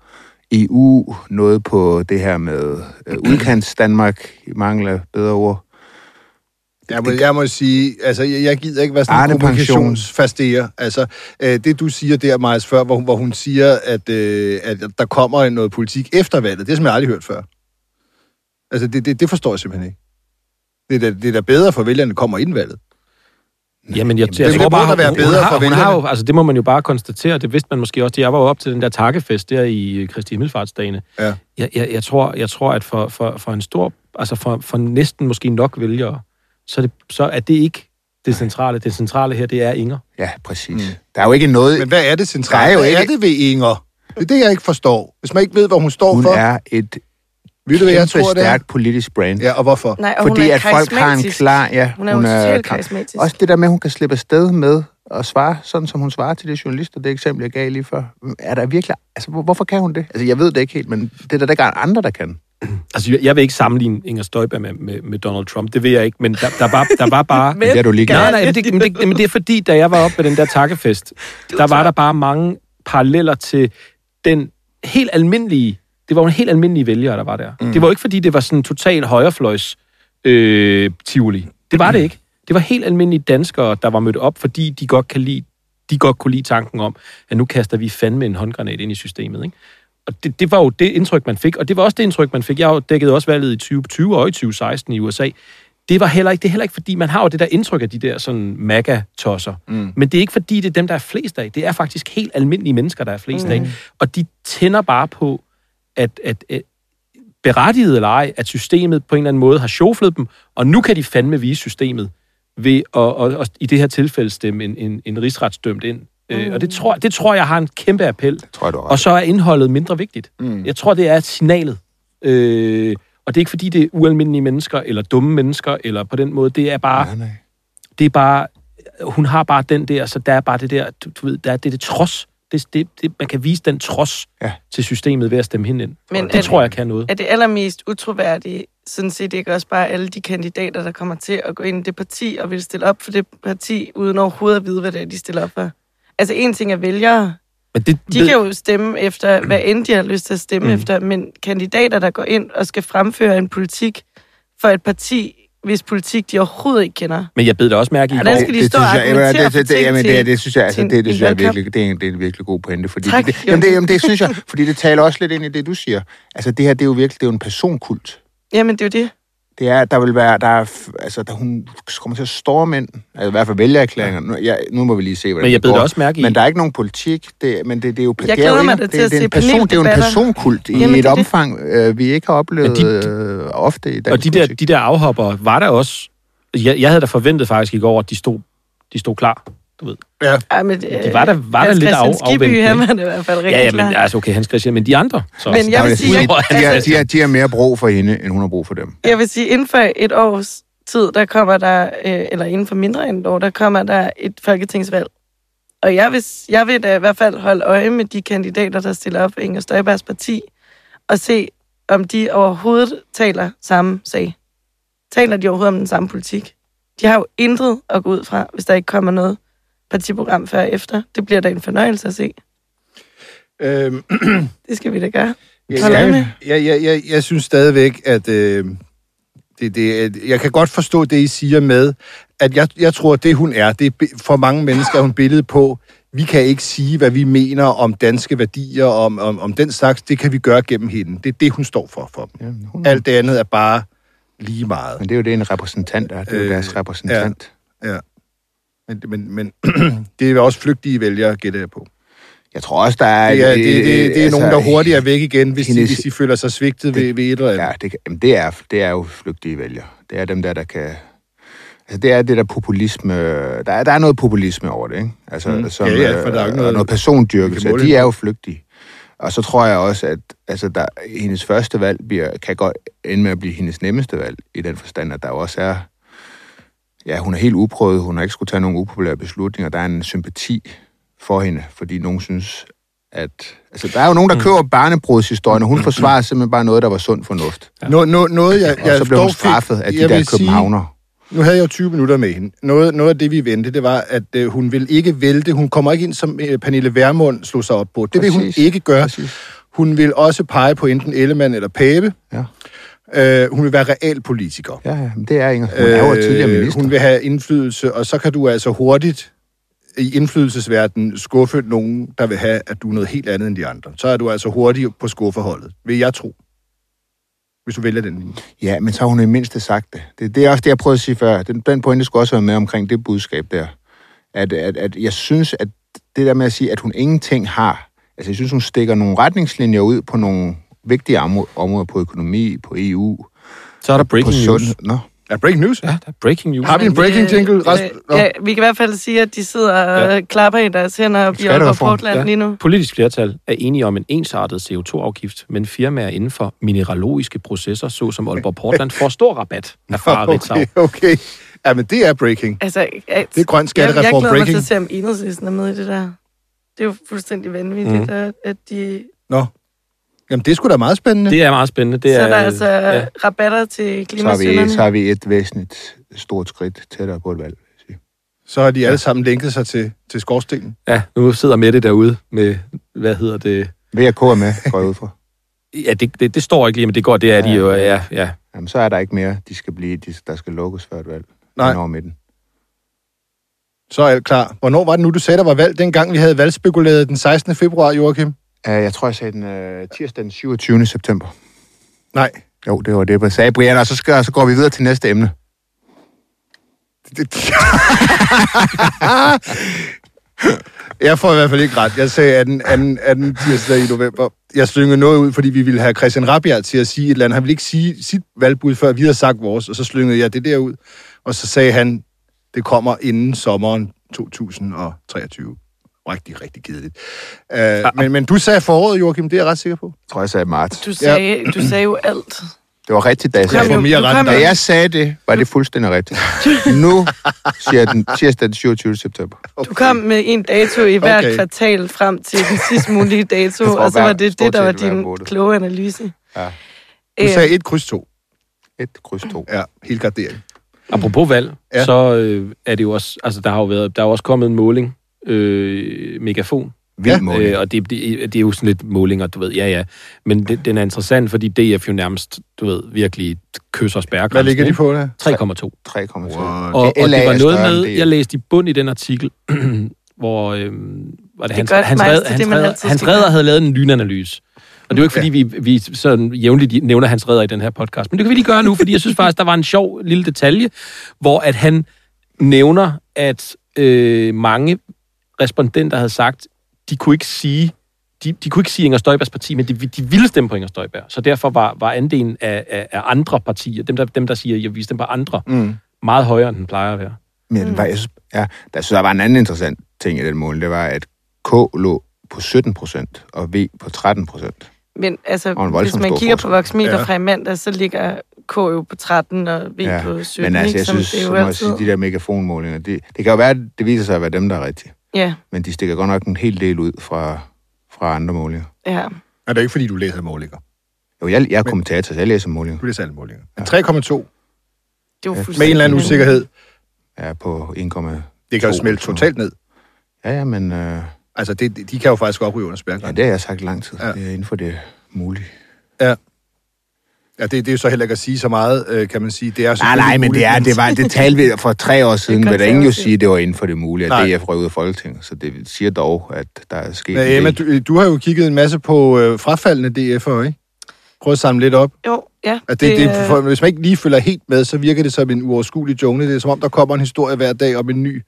[SPEAKER 2] EU, noget på det her med øh, udkants Danmark, af bedre ord.
[SPEAKER 1] Jeg må, jeg må sige, altså, jeg, jeg gider ikke være sådan en kommunikationsfasterer. Altså, øh, det du siger der, Majs, før, hvor, hun- hvor hun siger, at, øh, at der kommer noget politik efter valget, det har jeg simpelthen aldrig hørt før. Altså, det, det, det forstår jeg simpelthen ikke. Det er, da, det er da bedre for vælgerne, kommer indvalget.
[SPEAKER 7] Jamen, jeg,
[SPEAKER 1] det
[SPEAKER 7] jeg, tror
[SPEAKER 1] må
[SPEAKER 7] bare,
[SPEAKER 1] være
[SPEAKER 7] hun-
[SPEAKER 1] bedre
[SPEAKER 7] hun har,
[SPEAKER 1] for
[SPEAKER 7] hun har
[SPEAKER 1] vælgerne.
[SPEAKER 7] jo, altså det må man jo bare konstatere, det vidste man måske også. Jeg var jo op til den der takkefest der i øh, Kristi Himmelfartsdagene.
[SPEAKER 1] Ja.
[SPEAKER 7] Jeg, jeg, jeg, tror, jeg tror, at for, for, for en stor, altså for, for næsten måske nok vælgere, så er, det, så er det ikke det centrale. Det centrale her, det er Inger.
[SPEAKER 2] Ja, præcis. Mm. Der er jo ikke noget...
[SPEAKER 1] Men hvad er det centrale?
[SPEAKER 2] Der er jo
[SPEAKER 1] hvad
[SPEAKER 2] ikke-
[SPEAKER 1] er det ved Inger? Det er det, jeg ikke forstår. Hvis man ikke ved, hvad hun står
[SPEAKER 2] Hun
[SPEAKER 1] for,
[SPEAKER 2] er et
[SPEAKER 1] ved du, hvad jeg tror, det er?
[SPEAKER 2] stærkt politisk brand.
[SPEAKER 1] Ja, og hvorfor?
[SPEAKER 3] Nej, og
[SPEAKER 2] Fordi
[SPEAKER 3] hun er
[SPEAKER 2] at folk har en klar... Ja,
[SPEAKER 3] Hun er jo totalt karismatisk.
[SPEAKER 2] Også det der med, at hun kan slippe afsted med at svare, sådan som hun svarer til de journalister, det eksempel, jeg gav lige før. Er der virkelig... Altså, hvor- hvorfor kan hun det? Altså, jeg ved det ikke helt, men det er der, der er andre, der kan.
[SPEAKER 7] Altså, jeg, vil ikke sammenligne Inger Støjberg med, med, med Donald Trump. Det vil jeg ikke, men der, der, var, der var bare...
[SPEAKER 3] Men-
[SPEAKER 2] Det er du lige
[SPEAKER 7] Nej, nej, men det, men, det, men det er fordi, da jeg var oppe ved den der takkefest, der var der bare mange paralleller til den helt almindelige, det var jo en helt almindelige vælgere, der var der. Mm. Det var jo ikke fordi, det var sådan en total højrefløjs øh, tivoli. Det var det ikke. Det var helt almindelige danskere, der var mødt op, fordi de godt kan lide de godt kunne lide tanken om, at nu kaster vi fandme en håndgranat ind i systemet. Ikke? Og det, det var jo det indtryk, man fik, og det var også det indtryk, man fik. Jeg dækket også valget i 2020 og i 2016 i USA. Det var heller ikke, det er heller ikke, fordi man har jo det der indtryk af de der sådan maga-tosser. Mm. Men det er ikke, fordi det er dem, der er flest af. Det er faktisk helt almindelige mennesker, der er flest mm. af. Og de tænder bare på, at, at, at berettiget eller ej, at systemet på en eller anden måde har sjoflet dem, og nu kan de fandme vise systemet ved at, at, at i det her tilfælde stemme en, en, en rigsretsdømt ind. Mm. Øh, og det tror, det tror jeg har en kæmpe appel.
[SPEAKER 2] Tror jeg, du har
[SPEAKER 7] Og så er indholdet mindre vigtigt. Mm. Jeg tror, det er signalet. Øh, og det er ikke, fordi det er ualmindelige mennesker, eller dumme mennesker, eller på den måde. Det er bare,
[SPEAKER 2] Nej, nej.
[SPEAKER 7] det er bare, hun har bare den der, så der er bare det der, du, du ved, der er det, det trods. Det, det, det, man kan vise den trods
[SPEAKER 2] Ja.
[SPEAKER 7] til systemet ved at stemme hende ind.
[SPEAKER 3] Men er
[SPEAKER 7] det tror
[SPEAKER 3] det-
[SPEAKER 7] jeg kan noget.
[SPEAKER 3] Er det allermest utroværdige, sådan set ikke også bare alle de kandidater, der kommer til at gå ind i det parti og vil stille op for det parti, uden overhovedet at vide, hvad det er, de stiller op for? Altså, en ting er vælgere.
[SPEAKER 7] Men det,
[SPEAKER 3] De kan jo stemme efter, hvad end de har lyst til at stemme mm. efter, men kandidater, der går ind og skal fremføre en politik for et parti, hvis politik de overhovedet ikke kender.
[SPEAKER 7] Men jeg bed da også mærke i
[SPEAKER 3] Ja,
[SPEAKER 7] går.
[SPEAKER 3] skal de stå
[SPEAKER 2] synes jeg- jamen,
[SPEAKER 3] argumentere
[SPEAKER 2] det, det, det, jamen, det, det synes jeg, altså, det, det, synes jeg er virkelig, det er, en, det er en virkelig god pointe. Fordi
[SPEAKER 3] Tak,
[SPEAKER 2] det, det, jamen, det, jamen, det synes jeg, fordi det taler også lidt ind i det, du siger. Altså, det her, det er jo virkelig, det er jo en personkult.
[SPEAKER 3] Jamen, det er jo det.
[SPEAKER 2] Det er, der vil være, der er, altså, der, hun kommer til at storme ind, altså i hvert fald vælgererklæringer. Nu, ja, nu må vi lige se, hvordan
[SPEAKER 7] Men jeg
[SPEAKER 2] det
[SPEAKER 7] bed
[SPEAKER 2] går.
[SPEAKER 7] da også mærke i-
[SPEAKER 2] Men der er ikke nogen politik, det, men det, det er jo...
[SPEAKER 3] Jeg
[SPEAKER 2] det er jo
[SPEAKER 3] mig
[SPEAKER 2] det,
[SPEAKER 3] til at
[SPEAKER 2] det er
[SPEAKER 3] se
[SPEAKER 2] en person, Det er jo en personkult i
[SPEAKER 3] Jamen,
[SPEAKER 2] et
[SPEAKER 3] det det.
[SPEAKER 2] omfang, øh, vi ikke har oplevet
[SPEAKER 7] Og de-
[SPEAKER 2] øh, ofte i dansk
[SPEAKER 7] Og de der, de der afhopper var der også... Jeg, jeg havde da forventet faktisk i går, at de stod, de stod klar. Du ved.
[SPEAKER 1] Ja.
[SPEAKER 3] Ej, men,
[SPEAKER 7] De var der- var der
[SPEAKER 3] Hans
[SPEAKER 7] lidt af- afventende,
[SPEAKER 3] han var i hvert fald rigtig
[SPEAKER 7] Ja, ja, men
[SPEAKER 3] klar.
[SPEAKER 7] altså okay, han skal sige, men de andre... Så.
[SPEAKER 3] Men jeg vil sige-
[SPEAKER 2] de, har,
[SPEAKER 7] hans-
[SPEAKER 2] de, har, de har mere brug for hende, end hun har brug for dem.
[SPEAKER 3] Jeg vil sige, inden for et års tid, der kommer der, øh, eller inden for mindre end et år, der kommer der et folketingsvalg. Og jeg vil, jeg vil da i hvert fald holde øje med de kandidater, der stiller op for Inger Støjbergs parti, og se, om de overhovedet taler samme sag. Taler de overhovedet om den samme politik? De har jo intet at gå ud fra, hvis der ikke kommer noget partiprogram før og efter. Det bliver da en fornøjelse at se.
[SPEAKER 1] Øhm,
[SPEAKER 3] Det skal vi da gøre. med.
[SPEAKER 1] jeg, jeg, jeg, jeg, jeg synes stadigvæk, at øh, det, det, jeg kan godt forstå det, I siger med, at jeg, jeg tror, at det hun er, det er for mange mennesker er hun billedet på, vi kan ikke sige, hvad vi mener om danske værdier, om, om, om den slags, det kan vi gøre gennem hende. Det er det, hun står for for dem.
[SPEAKER 2] Ja, hun,
[SPEAKER 1] Alt det andet er bare lige meget.
[SPEAKER 2] Men det er jo det, en repræsentant er. Det er jo
[SPEAKER 1] Øh,
[SPEAKER 2] deres repræsentant.
[SPEAKER 1] Ja. Men, men, men det er også flygtige vælgere, gætter jeg på.
[SPEAKER 2] Jeg tror også, der er...
[SPEAKER 1] Det er, det, det, det er
[SPEAKER 2] altså,
[SPEAKER 1] nogen, der hurtigt er væk igen, hvis de,
[SPEAKER 2] hendes-
[SPEAKER 1] hvis de føler sig svigtet ved, ved et eller andet.
[SPEAKER 2] Ja, det, jamen, det, er, det er jo flygtige vælgere. Det er dem der, der kan... Altså, det er det der populisme... Der er, der er noget populisme over det, ikke? Altså,
[SPEAKER 1] Mm.
[SPEAKER 2] som,
[SPEAKER 1] Ja, ja, for der er ikke
[SPEAKER 2] øh, og
[SPEAKER 1] noget-
[SPEAKER 2] noget persondyrkelse. De
[SPEAKER 1] det
[SPEAKER 2] er jo flygtige. Og så tror jeg også, at altså, der, hendes første valg bliver, kan godt ende med at blive hendes nemmeste valg, i den forstand, at der også er... Ja, hun er helt uprøvet. Hun har ikke skulle tage nogle upopulære beslutninger. Der er en sympati for hende, fordi nogen synes, at... Altså, der er jo nogen, der køber barnebrudshistorien, og hun forsvarer simpelthen bare noget, der var sund fornuft.
[SPEAKER 1] Nå, nå, noget, jeg,
[SPEAKER 2] Og
[SPEAKER 1] jeg
[SPEAKER 2] så blev hun
[SPEAKER 1] fik-
[SPEAKER 2] straffet af de der
[SPEAKER 1] vil sige-
[SPEAKER 2] københavner.
[SPEAKER 1] Nu havde jeg jo 20 minutter med hende. Noget, noget af det, vi ventede, det var, at øh, hun vil ikke vælte. Hun kommer ikke ind, som øh, Pernille Vermund slog sig op på. Det vil hun
[SPEAKER 2] Præcis.
[SPEAKER 1] ikke gøre.
[SPEAKER 2] Præcis.
[SPEAKER 1] Hun vil også pege på enten Ellemann eller Pape.
[SPEAKER 2] Ja.
[SPEAKER 1] Øh, hun vil være realpolitiker.
[SPEAKER 2] Ja, ja, det er Inger. Hun er jo tidligere minister.
[SPEAKER 1] Øh, hun vil have indflydelse, og så kan du altså hurtigt i indflydelsesverdenen skuffe nogen, der vil have, at du er noget helt andet end de andre. Så er du altså hurtigt på skuffeholdet, vil jeg tro. hvis du vælger den linje.
[SPEAKER 2] Ja, men så har hun i mindste sagt det. det. Det er også det, jeg prøvede at sige før. Den, den pointe skulle også være med omkring det budskab der. At, at, at jeg synes, at det der med at sige, at hun ingenting har, altså jeg synes, hun stikker nogle retningslinjer ud på nogle vigtige områder, områder på økonomi, på EU,
[SPEAKER 7] Så er der
[SPEAKER 2] på
[SPEAKER 7] breaking news.
[SPEAKER 2] sund... Nå,
[SPEAKER 1] Ja, breaking news.
[SPEAKER 7] Ja, der er breaking news.
[SPEAKER 1] Har vi en breaking
[SPEAKER 3] det-
[SPEAKER 1] jingle? Rasmus? Nå.
[SPEAKER 3] Ja, vi kan i hvert fald sige, at de sidder og
[SPEAKER 7] Ja.
[SPEAKER 3] klapper i deres hænder i Aalborg
[SPEAKER 2] Skattereform.
[SPEAKER 3] Portland
[SPEAKER 7] Ja.
[SPEAKER 3] lige nu.
[SPEAKER 7] Politisk flertal er enige om en ensartet CO2-afgift, men firmaer inden for mineralogiske processer, såsom Aalborg Portland, får stor rabat af far.
[SPEAKER 1] Okay, okay. Ja, men det er breaking.
[SPEAKER 3] Altså, at,
[SPEAKER 1] Det er grøn
[SPEAKER 3] jeg, jeg
[SPEAKER 1] skattereform
[SPEAKER 3] glæder mig til
[SPEAKER 1] breaking.
[SPEAKER 3] at se, om enhedslisten er med i det der. Det er jo fuldstændig vanvittigt,
[SPEAKER 7] mm.
[SPEAKER 3] at, at de...
[SPEAKER 1] Nå. Jamen, det er sgu da meget spændende.
[SPEAKER 7] Det er meget spændende. Det er,
[SPEAKER 3] er, så er der altså
[SPEAKER 7] ja.
[SPEAKER 3] ja. rabatter til
[SPEAKER 2] så
[SPEAKER 3] klimasynderne.
[SPEAKER 2] så har vi et væsentligt stort skridt tættere på et valg.
[SPEAKER 1] Så har de alle sammen linket sig til, til skorstenen.
[SPEAKER 7] ja, nu sidder Mette derude med, hvad hedder det?
[SPEAKER 2] VK er med, går jeg ud fra.
[SPEAKER 7] Ja, det, det, det står ikke lige, men det går, det er de jo, ja, ja.
[SPEAKER 2] Jamen, så er der ikke mere, de skal blive, de, der skal lukkes før et valg.
[SPEAKER 1] Nej.
[SPEAKER 2] Over midten.
[SPEAKER 1] Så er alt klar. Hvornår var det nu, du sagde, der var valg? Dengang vi havde valgspekuleret den 16. februar, Joachim?
[SPEAKER 2] Uh, jeg tror, jeg sagde den uh, tirsdag den 27. september.
[SPEAKER 1] Nej.
[SPEAKER 2] Jo, det var det, jeg sagde, Brian, og så, skal, så går vi videre til næste emne.
[SPEAKER 1] Jeg får i hvert fald ikke ret. Jeg sagde 18, 18, 18 tirsdag i november. Jeg slyngede noget ud, fordi vi ville have Christian Rabjerg til at sige et eller andet. Han ville ikke sige sit valgbud, før vi havde sagt vores, og så slyngede jeg det der ud. Og så sagde han, det kommer inden sommeren 2023. Rigtig, rigtig kedeligt. Uh, men, men du sagde foråret, Joachim, det er jeg ret sikker på.
[SPEAKER 2] Jeg tror, jeg sagde marts.
[SPEAKER 3] Du sagde, du sagde jo alt.
[SPEAKER 2] Det var rigtigt, da jeg sagde
[SPEAKER 1] end
[SPEAKER 2] Da jeg sagde det, var det fuldstændig rigtigt. Nu siger jeg den tirsdag den 27. september.
[SPEAKER 3] du kom med en dato i hvert
[SPEAKER 1] Okay.
[SPEAKER 3] kvartal frem til den sidste mulige dato,
[SPEAKER 2] tror,
[SPEAKER 3] og så var det det, der var din kloge analyse.
[SPEAKER 2] Ja.
[SPEAKER 1] Du sagde et kryds to.
[SPEAKER 2] Et kryds to.
[SPEAKER 1] Ja, helt gardering.
[SPEAKER 7] Apropos valg,
[SPEAKER 1] Ja.
[SPEAKER 7] ja. så øh, er det jo også, altså der har jo været, der er jo også kommet en måling, øh, megafon,
[SPEAKER 2] Vild
[SPEAKER 1] Ja.
[SPEAKER 2] måling.
[SPEAKER 7] øh, og det, det, det er jo sådan lidt målinger, du ved, ja ja, men det, den er interessant, fordi DF jo nærmest, du ved, virkelig kysser spærgrænsen.
[SPEAKER 1] Hvad ligger de på der?
[SPEAKER 7] 3,2.
[SPEAKER 2] 3,2.
[SPEAKER 1] Wow.
[SPEAKER 7] Og, og det var noget med, jeg læste i bund i den artikel, hvor øh, var det, Hans,
[SPEAKER 3] godt,
[SPEAKER 7] Hans,
[SPEAKER 3] Mads,
[SPEAKER 7] Red,
[SPEAKER 3] det
[SPEAKER 7] Hans, Hans Redder havde lavet en lynanalyse. Og det er jo ikke, fordi vi, vi sådan jævnligt nævner Hans Redder i den her podcast, men det kan vi lige gøre nu, fordi jeg synes faktisk, der var en sjov lille detalje, hvor at han nævner, at øh, mange respondenter havde sagt, de kunne ikke sige, de, de kunne ikke sige Inger Støjbergs parti, men de, de ville stemme på Inger Støjberg. Så derfor var, var andelen af, af, af andre partier, dem der, dem der siger, at vi stemmer på andre,
[SPEAKER 1] Mm.
[SPEAKER 7] meget højere, end den plejer at være.
[SPEAKER 2] Men mm. jeg synes, ja, der, så der var en anden interessant ting i den mål. Det var, at K lå på 17 procent, og V på 13 procent.
[SPEAKER 3] Men altså, hvis man kigger på. Voxmeter
[SPEAKER 1] Ja.
[SPEAKER 3] fra i mandag, så ligger K jo på 13 og V
[SPEAKER 2] Ja,
[SPEAKER 3] på 17.
[SPEAKER 2] Men altså,
[SPEAKER 3] ikke?
[SPEAKER 2] jeg
[SPEAKER 3] Som
[SPEAKER 2] synes,
[SPEAKER 3] det er jo
[SPEAKER 2] jeg
[SPEAKER 3] altid.
[SPEAKER 2] sige, de der megafonmålinger, det, det kan jo være, at det viser sig at være dem, der er rigtige.
[SPEAKER 3] Ja,
[SPEAKER 2] Men de stikker godt nok en hel del ud fra, fra andre målinger.
[SPEAKER 3] ja.
[SPEAKER 1] Er det ikke, fordi du læser målinger?
[SPEAKER 2] Jo, jeg, jeg er kommentator, så jeg læser målinger.
[SPEAKER 1] Du læser alle målinger. Men 3,2
[SPEAKER 3] Det er jo
[SPEAKER 2] Ja.
[SPEAKER 1] med en
[SPEAKER 3] fuldstændig
[SPEAKER 1] eller anden usikkerhed.
[SPEAKER 2] Ja, på 1,2.
[SPEAKER 1] Det kan jo smelte totalt ned.
[SPEAKER 2] Ja, ja, men øh,
[SPEAKER 1] Altså, det, de kan jo faktisk godt ryge under
[SPEAKER 2] ja,
[SPEAKER 1] spærgrænsen.
[SPEAKER 2] det har jeg sagt lang tid.
[SPEAKER 1] Ja.
[SPEAKER 2] Ja. Det er inden for det mulige.
[SPEAKER 1] Ja, det, det er jo så heller ikke at sige så meget, øh, kan man sige. Det er
[SPEAKER 2] Nej, nej, men det er, det var, det talte vi for tre år siden,
[SPEAKER 3] Det
[SPEAKER 2] vil der ingen jo sige, at det var inden for det mulige,
[SPEAKER 1] Nej.
[SPEAKER 2] at DF røg ud af Folketinget. Så det siger dog, at der er sket
[SPEAKER 1] Men
[SPEAKER 2] en
[SPEAKER 1] Emma, du, du har jo kigget en masse på øh, frafaldende DF'er, ikke? Prøv at samle lidt op.
[SPEAKER 3] Jo, ja.
[SPEAKER 1] At det, det,
[SPEAKER 3] er-
[SPEAKER 1] for, hvis man ikke lige følger helt med, så virker det som en uoverskuelig jungle. Det er som om, der kommer en historie hver dag om en ny.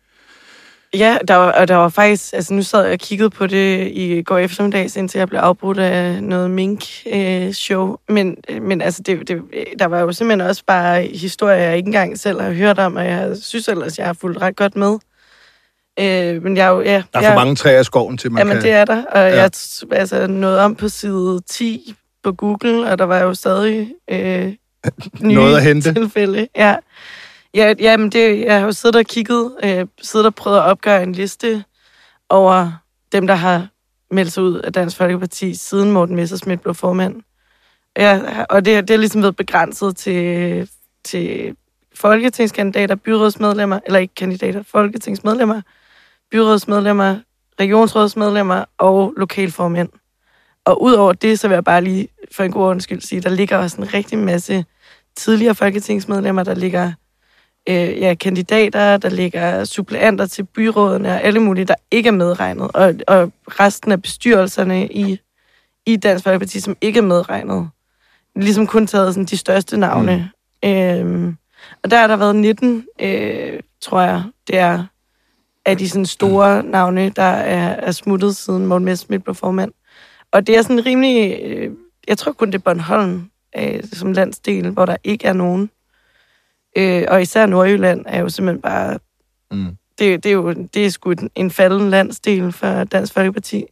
[SPEAKER 3] Ja, der var, der var faktisk, altså nu sad jeg og kiggede på det i går eftermiddags, indtil jeg blev afbrudt af noget mink-show. men, men altså, det, det, der var jo simpelthen også bare historier, jeg ikke engang selv har hørt om, og jeg synes ellers, jeg har fulgt ret godt med. Øh, men jeg ja,
[SPEAKER 1] Der er
[SPEAKER 3] jeg,
[SPEAKER 1] for mange træer i skoven til, man
[SPEAKER 3] Jamen,
[SPEAKER 1] kan...
[SPEAKER 3] det er der, og
[SPEAKER 1] Ja.
[SPEAKER 3] jeg altså, nåede om på side 10 på Google, og der var jo stadig øh, nye
[SPEAKER 1] Noget at hente.
[SPEAKER 3] tilfælde. Ja, ja jamen det, jeg har jo siddet og kigget, øh, siddet og prøvet at opgøre en liste over dem, der har meldt sig ud af Dansk Folkeparti, siden Morten Messerschmidt blev formand. Ja, og det, det er ligesom været begrænset til, til folketingskandidater, byrådsmedlemmer, eller ikke kandidater, folketingsmedlemmer, byrådsmedlemmer, regionsrådsmedlemmer og lokalformænd. Og udover det, så vil jeg bare lige for en god undskyld sige, der ligger også en rigtig masse tidligere folketingsmedlemmer, der ligger øh, ja, kandidater, der ligger suppleanter til byrådene og alle mulige, der ikke er medregnet. Og, og resten af bestyrelserne i, i Dansk Folkeparti, som ikke er medregnet. ligesom kun taget sådan, de største navne. Mm. Øhm, og der har der været 19, øh, tror jeg, det er af de sådan store navne, der er, er smuttet siden Morten Messerschmidt blev formand. Og det er sådan rimelig... Øh, jeg tror kun, det er Bornholm øh, som landsdel, hvor der ikke er nogen. Øh, og især Nordjylland er jo simpelthen bare...
[SPEAKER 2] Mm.
[SPEAKER 3] Det, det, er jo det er sgu en falden landsdel for Dansk Folkeparti.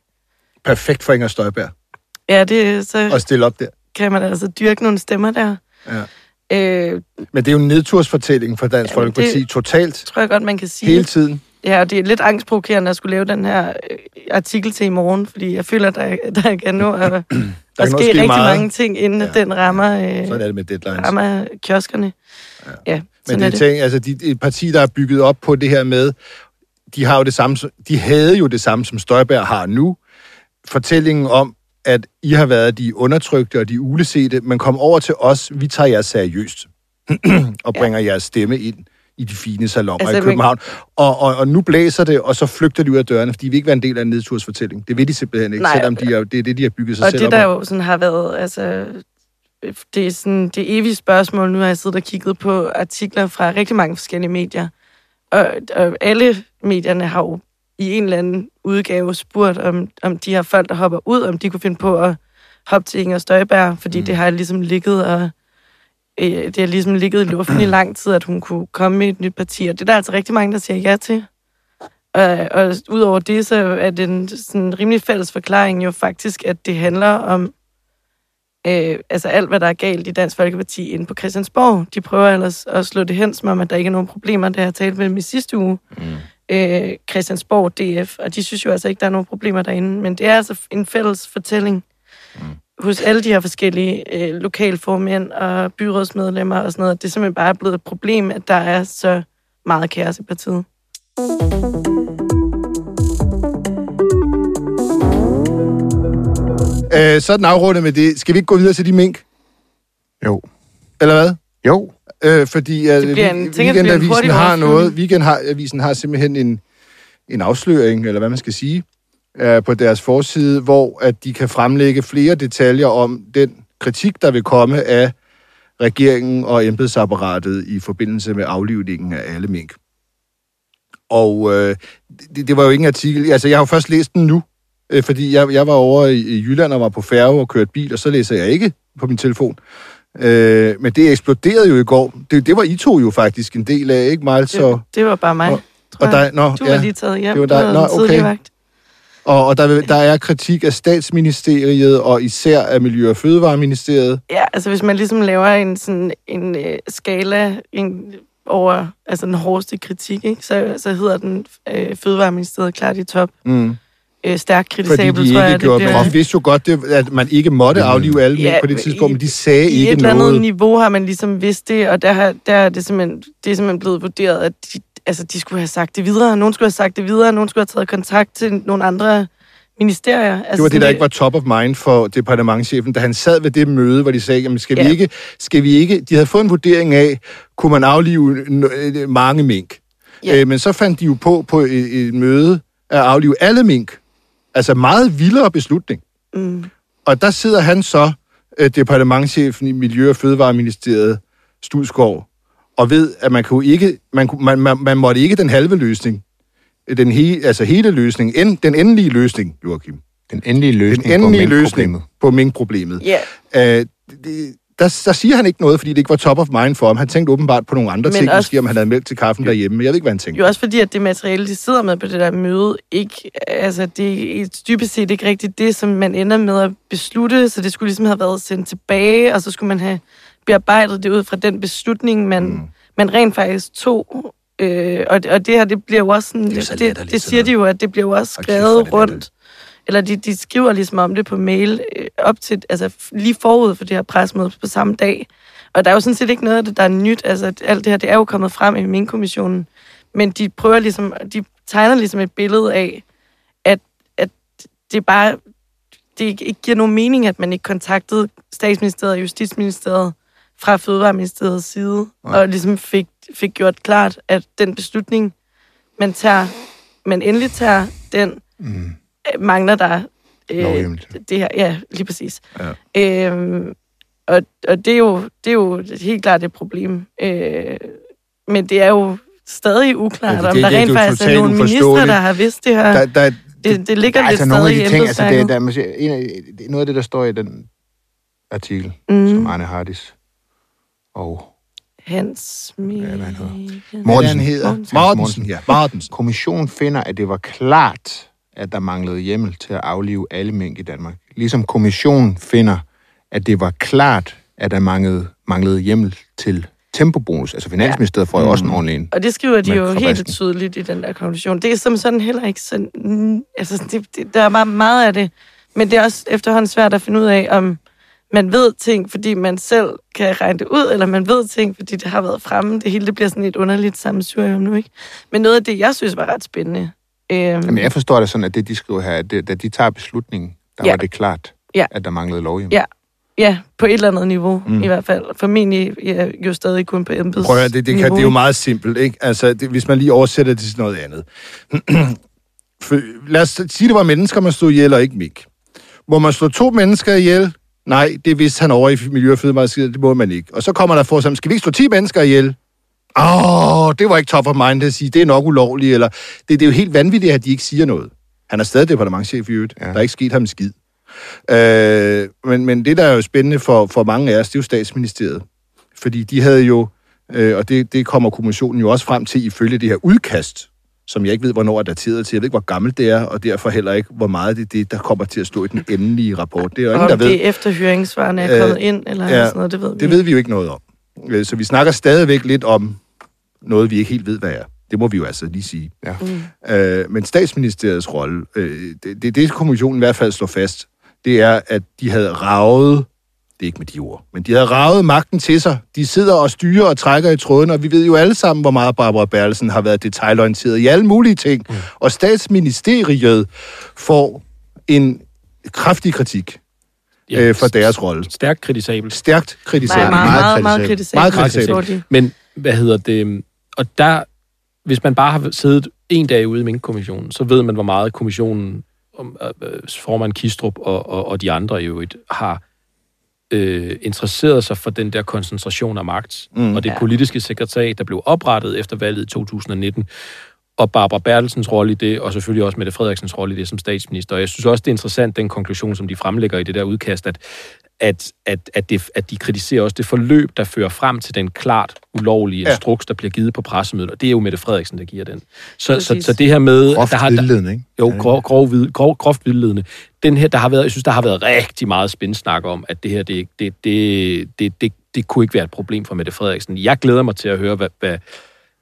[SPEAKER 1] Perfekt for Inger Støjberg
[SPEAKER 3] Ja, det, så
[SPEAKER 1] at stille op der.
[SPEAKER 3] kan man altså dyrke nogle stemmer der.
[SPEAKER 1] Ja.
[SPEAKER 3] Øh,
[SPEAKER 1] Men det er jo en nedtursfortælling for Dansk
[SPEAKER 3] Ja,
[SPEAKER 1] ja, Folkeparti,
[SPEAKER 3] det-
[SPEAKER 1] totalt,
[SPEAKER 3] tror jeg godt, man kan sige.
[SPEAKER 1] hele tiden.
[SPEAKER 3] Ja, og det er lidt angstprovokerende at skulle lave den her øh, artikel til i morgen, fordi jeg føler, at der, der kan nå at, at
[SPEAKER 1] nå
[SPEAKER 3] ske, rigtig
[SPEAKER 1] meget.
[SPEAKER 3] mange ting, inden
[SPEAKER 1] Ja.
[SPEAKER 3] ja. den rammer, øh,
[SPEAKER 1] Sådan er det med deadlines.
[SPEAKER 3] rammer kioskerne. Ja, ja
[SPEAKER 1] Men det
[SPEAKER 3] er
[SPEAKER 1] ting, altså de, et parti, der er bygget op på det her med, de har jo det samme, de havde jo det samme, som Støjberg har nu. Fortællingen om, at I har været de undertrykte og de ulesete, men kom over til os, vi tager jer seriøst og bringer ja. jeres stemme ind i de fine salonger altså, i København. Og, og, og nu blæser det, og så flygter de ud af dørene, fordi vi ikke være en del af en nedtursfortælling. Det vil de simpelthen ikke,
[SPEAKER 3] Nej.
[SPEAKER 1] selvom de er, det er det, de har bygget sig
[SPEAKER 3] Og
[SPEAKER 1] selv
[SPEAKER 3] det,
[SPEAKER 1] op
[SPEAKER 3] der jo sådan har været, altså, det er sådan det evige spørgsmål. Nu har jeg siddet og kigget på artikler fra rigtig mange forskellige medier. Og, og alle medierne har jo i en eller anden udgave spurgt, om, om de her folk, der hopper ud, om de kunne finde på at hoppe til Inger Støjberg, fordi mm. det har ligesom ligget og øh, det har ligesom ligget i luften i lang tid, at hun kunne komme med et nyt parti, og det er der altså rigtig mange, der siger ja til. Og, og udover det, så er det en sådan rimelig fælles forklaring jo faktisk, at det handler om øh, altså alt, hvad der er galt i Dansk Folkeparti inde på Christiansborg. De prøver ellers at slå det hen, som om, at der ikke er nogen problemer. Det har jeg talt med dem i sidste uge. Mm. Øh, Christiansborg DF, og de synes jo altså ikke, der er nogen problemer derinde. Men det er altså en fælles fortælling mm. hos alle de her forskellige øh, lokalformænd og byrådsmedlemmer og sådan noget. Det er simpelthen bare blevet et problem, at der er så meget kaos i partiet.
[SPEAKER 1] Øh, sådan afrundet med det. Skal vi ikke gå videre til de mink?
[SPEAKER 2] Jo.
[SPEAKER 1] Eller hvad?
[SPEAKER 2] Jo.
[SPEAKER 1] Øh, fordi uh,
[SPEAKER 3] Det en- en
[SPEAKER 1] Weekendavisen
[SPEAKER 3] hurtig
[SPEAKER 1] har noget. Weekendavisen har simpelthen en, en afsløring, eller hvad man skal sige, uh, på deres forside, hvor at de kan fremlægge flere detaljer om den kritik, der vil komme af regeringen og embedsapparatet i forbindelse med aflivningen af alle mink. Og øh, det, det var jo ikke en artikel. Altså, jeg har jo først læst den nu, øh, fordi jeg, jeg var over i, i Jylland og var på færge og kørte bil, og så læser jeg ikke på min telefon. Øh, men det eksploderede jo i går. Det, det var I to jo faktisk en del af, ikke Miles? Så,
[SPEAKER 3] Det, det var bare mig.
[SPEAKER 1] Og- og der, nå,
[SPEAKER 3] du var
[SPEAKER 1] ja.
[SPEAKER 3] lige taget hjem.
[SPEAKER 1] Det var dig. Nå, okay.
[SPEAKER 3] vagt.
[SPEAKER 1] Og, og der, der er kritik af statsministeriet og især af Miljø- og Fødevareministeriet.
[SPEAKER 3] Ja, altså hvis man ligesom laver en sådan en øh, skala en, over altså den hårdeste kritik, ikke? Så, så hedder den øh, Fødevareministeriet klart i top.
[SPEAKER 1] Mm.
[SPEAKER 3] Øh, stærkt
[SPEAKER 1] Fordi
[SPEAKER 3] kritisabel,
[SPEAKER 1] de
[SPEAKER 3] tror
[SPEAKER 1] ikke
[SPEAKER 3] jeg,
[SPEAKER 1] gjorde,
[SPEAKER 3] det
[SPEAKER 1] men de vidste jo godt, det, at man ikke måtte aflive alle mink
[SPEAKER 3] Ja,
[SPEAKER 1] på det tidspunkt,
[SPEAKER 3] i-
[SPEAKER 1] men de sagde
[SPEAKER 3] I
[SPEAKER 1] ikke
[SPEAKER 3] et eller andet
[SPEAKER 1] noget.
[SPEAKER 3] niveau har man ligesom vidst det, og der, har, der er det simpelthen, det er simpelthen blevet vurderet, at de, altså, de skulle have sagt det videre. Nogen skulle have sagt det videre, nogen skulle have taget kontakt til nogle andre ministerier. Altså,
[SPEAKER 1] Det var det, der ikke var top of mind for departementchefen, da han sad ved det møde, hvor de sagde, jamen skal vi
[SPEAKER 3] Ja.
[SPEAKER 1] ikke, skal vi ikke, de havde fået en vurdering af, kunne man aflive n- øh, mange mink.
[SPEAKER 3] Ja.
[SPEAKER 1] Øh, men så fandt de jo på, på et, et møde, at aflive alle mink. Altså meget vildere beslutning.
[SPEAKER 3] Mm.
[SPEAKER 1] Og der sidder han så, øh, departementchefen i Miljø- og Fødevareministeriet, Studskov, og ved, at man kunne ikke, man, kunne- man, man, man måtte ikke den halve løsning, den he, altså hele løsning, end, den endelige løsning, Joachim.
[SPEAKER 2] Den endelige løsning
[SPEAKER 1] Den endelige
[SPEAKER 2] på
[SPEAKER 1] løsning på minkproblemet.
[SPEAKER 3] Ja,
[SPEAKER 1] Øh, det, der, der siger han ikke noget, fordi det ikke var top of mind for ham. Han tænkte åbenbart på nogle andre
[SPEAKER 3] Men
[SPEAKER 1] ting,
[SPEAKER 3] også-
[SPEAKER 1] måske om han havde mælk til kaffen derhjemme. Men jeg ved ikke, hvad han tænkte.
[SPEAKER 3] jo også fordi, at det materiale, de sidder med på det der møde, ikke, altså det er dybest set ikke rigtigt det, som man ender med at beslutte, så det skulle ligesom have været sendt tilbage, og så skulle man have bearbejdet det ud fra den beslutning, man, mm. man rent faktisk tog. Øh, og, og det her, det bliver jo også sådan,
[SPEAKER 1] Det så
[SPEAKER 3] det, det
[SPEAKER 1] sådan
[SPEAKER 3] siger de jo, at det bliver jo også skrevet
[SPEAKER 1] det
[SPEAKER 3] rundt.
[SPEAKER 1] latterligt.
[SPEAKER 3] Eller de, de skriver ligesom om det på mail øh, op til, altså lige forud for det her presmøde på samme dag. Og der er jo sådan set ikke noget af det, der er nyt. Altså alt det her, det er jo kommet frem i min kommission. Men de prøver ligesom, de tegner ligesom et billede af, at, at det bare, det ikke, ikke giver nogen mening, at man ikke kontaktede statsministeriet og justitsministeriet fra Fødevareministeriets side,
[SPEAKER 1] Nej.
[SPEAKER 3] og ligesom fik, fik gjort klart, at den beslutning, man tager, man endelig tager, den
[SPEAKER 2] Mm.
[SPEAKER 3] Øh, mangler der øh, det her. Ja, lige præcis.
[SPEAKER 1] Ja.
[SPEAKER 3] Øhm, Og, og det, er jo, det er jo helt klart et problem. Øh, men det er jo stadig uklart,
[SPEAKER 1] Ja, det-
[SPEAKER 3] om
[SPEAKER 1] det-
[SPEAKER 3] der
[SPEAKER 1] det er
[SPEAKER 3] rent faktisk er nogle minister, der har vidst det her.
[SPEAKER 1] Der, der,
[SPEAKER 3] det, det ligger lidt
[SPEAKER 2] altså nogle af
[SPEAKER 3] stadig i
[SPEAKER 2] de ting, altså det, der, man siger, en af, det er noget af det, der står i den artikel, mm. Som Arne Hardis og
[SPEAKER 3] Hans Mikkel.
[SPEAKER 2] hvad han hedder.
[SPEAKER 1] hvad
[SPEAKER 2] Mortensen.
[SPEAKER 3] Mortensen.
[SPEAKER 1] Mortensen, ja. Mortensen.
[SPEAKER 2] Kommissionen finder, at det var klart, at der manglede hjemmel til at aflive alle mink i Danmark. Ligesom kommissionen finder, at det var klart, at der manglede, manglede hjemmel til tempobonus. Altså Finansministeriet får jo også en ordentlig en.
[SPEAKER 3] Og det skriver de jo helt tydeligt i den der konklusion. Det er som sådan heller ikke sådan... mm, Altså, det, det, der er meget, meget af det. Men det er også efterhånden svært at finde ud af, om man ved ting, fordi man selv kan regne det ud, eller man ved ting, fordi det har været fremme. Det hele det bliver sådan et underligt sammensurium nu, ikke? Men noget af det, jeg synes var ret spændende... Øhm,
[SPEAKER 2] Jamen, jeg forstår det sådan, at det, de skriver her, at det, da de tager beslutningen, der
[SPEAKER 3] Ja.
[SPEAKER 2] var det klart,
[SPEAKER 3] Ja.
[SPEAKER 2] at der manglede lovhjemmel.
[SPEAKER 3] Ja. Ja, på et eller andet niveau mm. i hvert fald. Formentlig ja, jo stadig kun på embeds
[SPEAKER 1] Prøv at, høre, det, det, kan, det er jo meget simpelt, ikke? Altså, det, hvis man lige oversætter det til noget andet. For, lad os sige, det var mennesker, man stod ihjel og ikke mik. Må man slå to mennesker ihjel? Nej, det vidste han over i Miljø- og Fødevareskidet, det må man ikke. Og så kommer der for sig, skal vi ikke slå 10 mennesker ihjel? Åh, oh, det var ikke top of mind at sige, det er nok ulovligt, eller... Det, det er jo helt vanvittigt, at de ikke siger noget. Han er stadig departementchef i øvrigt. Ja. Der er ikke sket ham en skid. Øh, men, men det, der er jo spændende for, for mange af os, det er jo statsministeriet. Fordi de havde jo, øh, og det, det kommer kommissionen jo også frem til ifølge det her udkast, som jeg ikke ved, hvornår er dateret til. Jeg ved ikke, hvor gammelt det er, og derfor heller ikke, hvor meget det er det, der kommer til at stå i den endelige rapport. Det er jo ingen,
[SPEAKER 3] Om
[SPEAKER 1] der ved.
[SPEAKER 3] det er efter høringssvarene er
[SPEAKER 1] Øh,
[SPEAKER 3] kommet ind, eller
[SPEAKER 1] ja,
[SPEAKER 3] sådan noget, det ved vi
[SPEAKER 1] Det ved vi jo ikke noget om. Øh, Så vi snakker stadigvæk lidt om noget, vi ikke helt ved, hvad er. Det må vi jo altså lige sige.
[SPEAKER 2] Ja.
[SPEAKER 3] Mm.
[SPEAKER 1] Øh, men statsministeriets rolle, øh, det, det, det kommissionen i hvert fald slår fast, det er, at de havde ravet, det er ikke med de ord, men de havde ravet magten til sig. De sidder og styrer og trækker i tråden, og vi ved jo alle sammen, hvor meget Barbara Bertelsen har været detaljorienteret i alle mulige ting. Mm. Og statsministeriet får en kraftig kritik
[SPEAKER 7] Ja,
[SPEAKER 1] øh, for deres rolle.
[SPEAKER 7] Stærkt kritisabelt.
[SPEAKER 1] Stærkt
[SPEAKER 3] Nej,
[SPEAKER 1] kritiseret.
[SPEAKER 3] meget, meget, meget kritisabelt.
[SPEAKER 1] Meget kritisabelt.
[SPEAKER 3] står de.
[SPEAKER 7] Men hvad hedder det? Og der, hvis man bare har siddet en dag ude i Mink-kommissionen, så ved man, hvor meget kommissionen, om, øh, formand Kistrup og, og, og de andre i øvrigt, har øh, interesseret sig for den der koncentration af magt. Mm, og det
[SPEAKER 3] Ja.
[SPEAKER 7] politiske sekretariat, der blev oprettet efter valget i 2019, og Barbara Bertelsens rolle i det, og selvfølgelig også Mette Frederiksens rolle i det som statsminister. Og jeg synes også, det er interessant, den konklusion, som de fremlægger i det der udkast, at, at, at, at, det, at de kritiserer også det forløb, der fører frem til den klart ulovlige
[SPEAKER 1] Ja.
[SPEAKER 7] instruks, der bliver givet på pressemødet. Og det er jo Mette Frederiksen, der giver den. Så, så,
[SPEAKER 3] Præcis.
[SPEAKER 7] så det her med...
[SPEAKER 2] Groft
[SPEAKER 7] der har,
[SPEAKER 2] vildledende, ikke?
[SPEAKER 7] jo, grov, grov, vid, grov, groft vildledende. Den her, der har været, jeg synes, der har været rigtig meget spændsnak om, at det her, det, det, det, det, det, det kunne ikke være et problem for Mette Frederiksen. Jeg glæder mig til at høre, hvad, hvad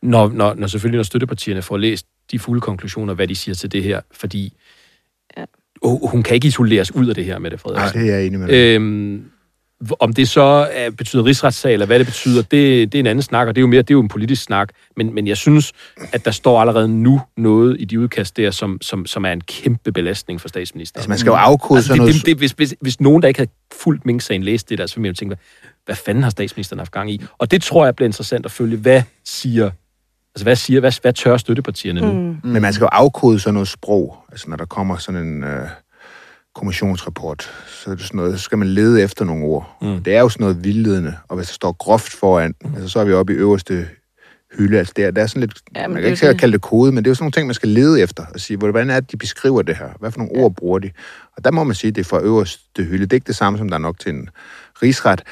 [SPEAKER 7] når, når, når selvfølgelig når støttepartierne får læst de fulde konklusioner, hvad de siger til det her, fordi
[SPEAKER 3] Ja.
[SPEAKER 7] oh, hun kan ikke isoleres ud af det her, Mette
[SPEAKER 2] Nej,
[SPEAKER 7] Frederiksen.
[SPEAKER 2] det er jeg enig med dig.
[SPEAKER 7] Øhm, om det så er, betyder rigsretssag, eller hvad det betyder, det, det er en anden snak, og det er jo mere det er jo en politisk snak. Men, men jeg synes, at der står allerede nu noget i de udkast der, som, som, som er en kæmpe belastning for statsministeren.
[SPEAKER 2] Altså, man skal jo afkode
[SPEAKER 7] Altså,
[SPEAKER 2] sådan
[SPEAKER 7] det,
[SPEAKER 2] noget...
[SPEAKER 7] det, det, hvis, hvis, hvis nogen, der ikke havde fuldt Mink-sagen, læst det der, så ville man jo tænke, hvad, hvad fanden har statsministeren haft gang i? Og det tror jeg bliver interessant at følge. Hvad siger, altså hvad siger, hvad, hvad tør støttepartierne nu? Mm.
[SPEAKER 2] Men man skal jo afkode sådan noget sprog. Altså, når der kommer sådan en øh, kommissionsrapport, så er det sådan noget, så skal man lede efter nogle ord. Mm. Det er jo sådan noget vildledende, og hvis der står groft foran, mm. altså, så er vi oppe i øverste hylde. Altså, der, der er sådan lidt,
[SPEAKER 3] Ja,
[SPEAKER 2] man
[SPEAKER 3] det er
[SPEAKER 2] kan
[SPEAKER 3] jo
[SPEAKER 2] ikke sikkert
[SPEAKER 3] det.
[SPEAKER 2] kalde det kode, men det er jo sådan nogle ting, man skal lede efter, og sige, hvordan er det, de beskriver det her? Hvad for nogle ja. ord bruger de? Og der må man sige, at det er fra øverste hylde. Det er ikke det samme, som der er nok til en rigsret.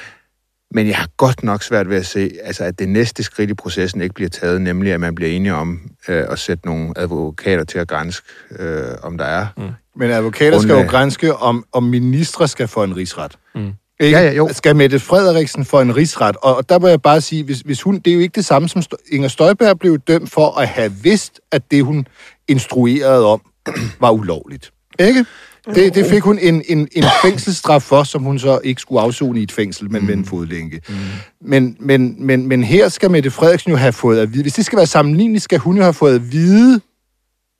[SPEAKER 2] Men jeg har godt nok svært ved at se, altså, at det næste skridt i processen ikke bliver taget, nemlig at man bliver enige om øh, at sætte nogle advokater til at grænske, øh, om der er. Mm.
[SPEAKER 1] Men advokater skal jo grænske, om, om ministre skal få en rigsret.
[SPEAKER 7] Mm.
[SPEAKER 1] Ikke?
[SPEAKER 2] Ja, ja, jo.
[SPEAKER 1] Skal Mette Frederiksen få en rigsret? Og, og der må jeg bare sige, hvis, hvis hun, det er jo ikke det samme som Inger Støjberg blev dømt for at have vidst, at det hun instruerede om var ulovligt. Ikke? Det, det fik hun en, en, en fængselsstraf for, som hun så ikke skulle afzone i et fængsel, men med en fodlænke. Mm. Men, men, men, men her skal Mette Frederiksen jo have fået at vide, hvis det skal være sammenligneligt, skal hun jo have fået at vide,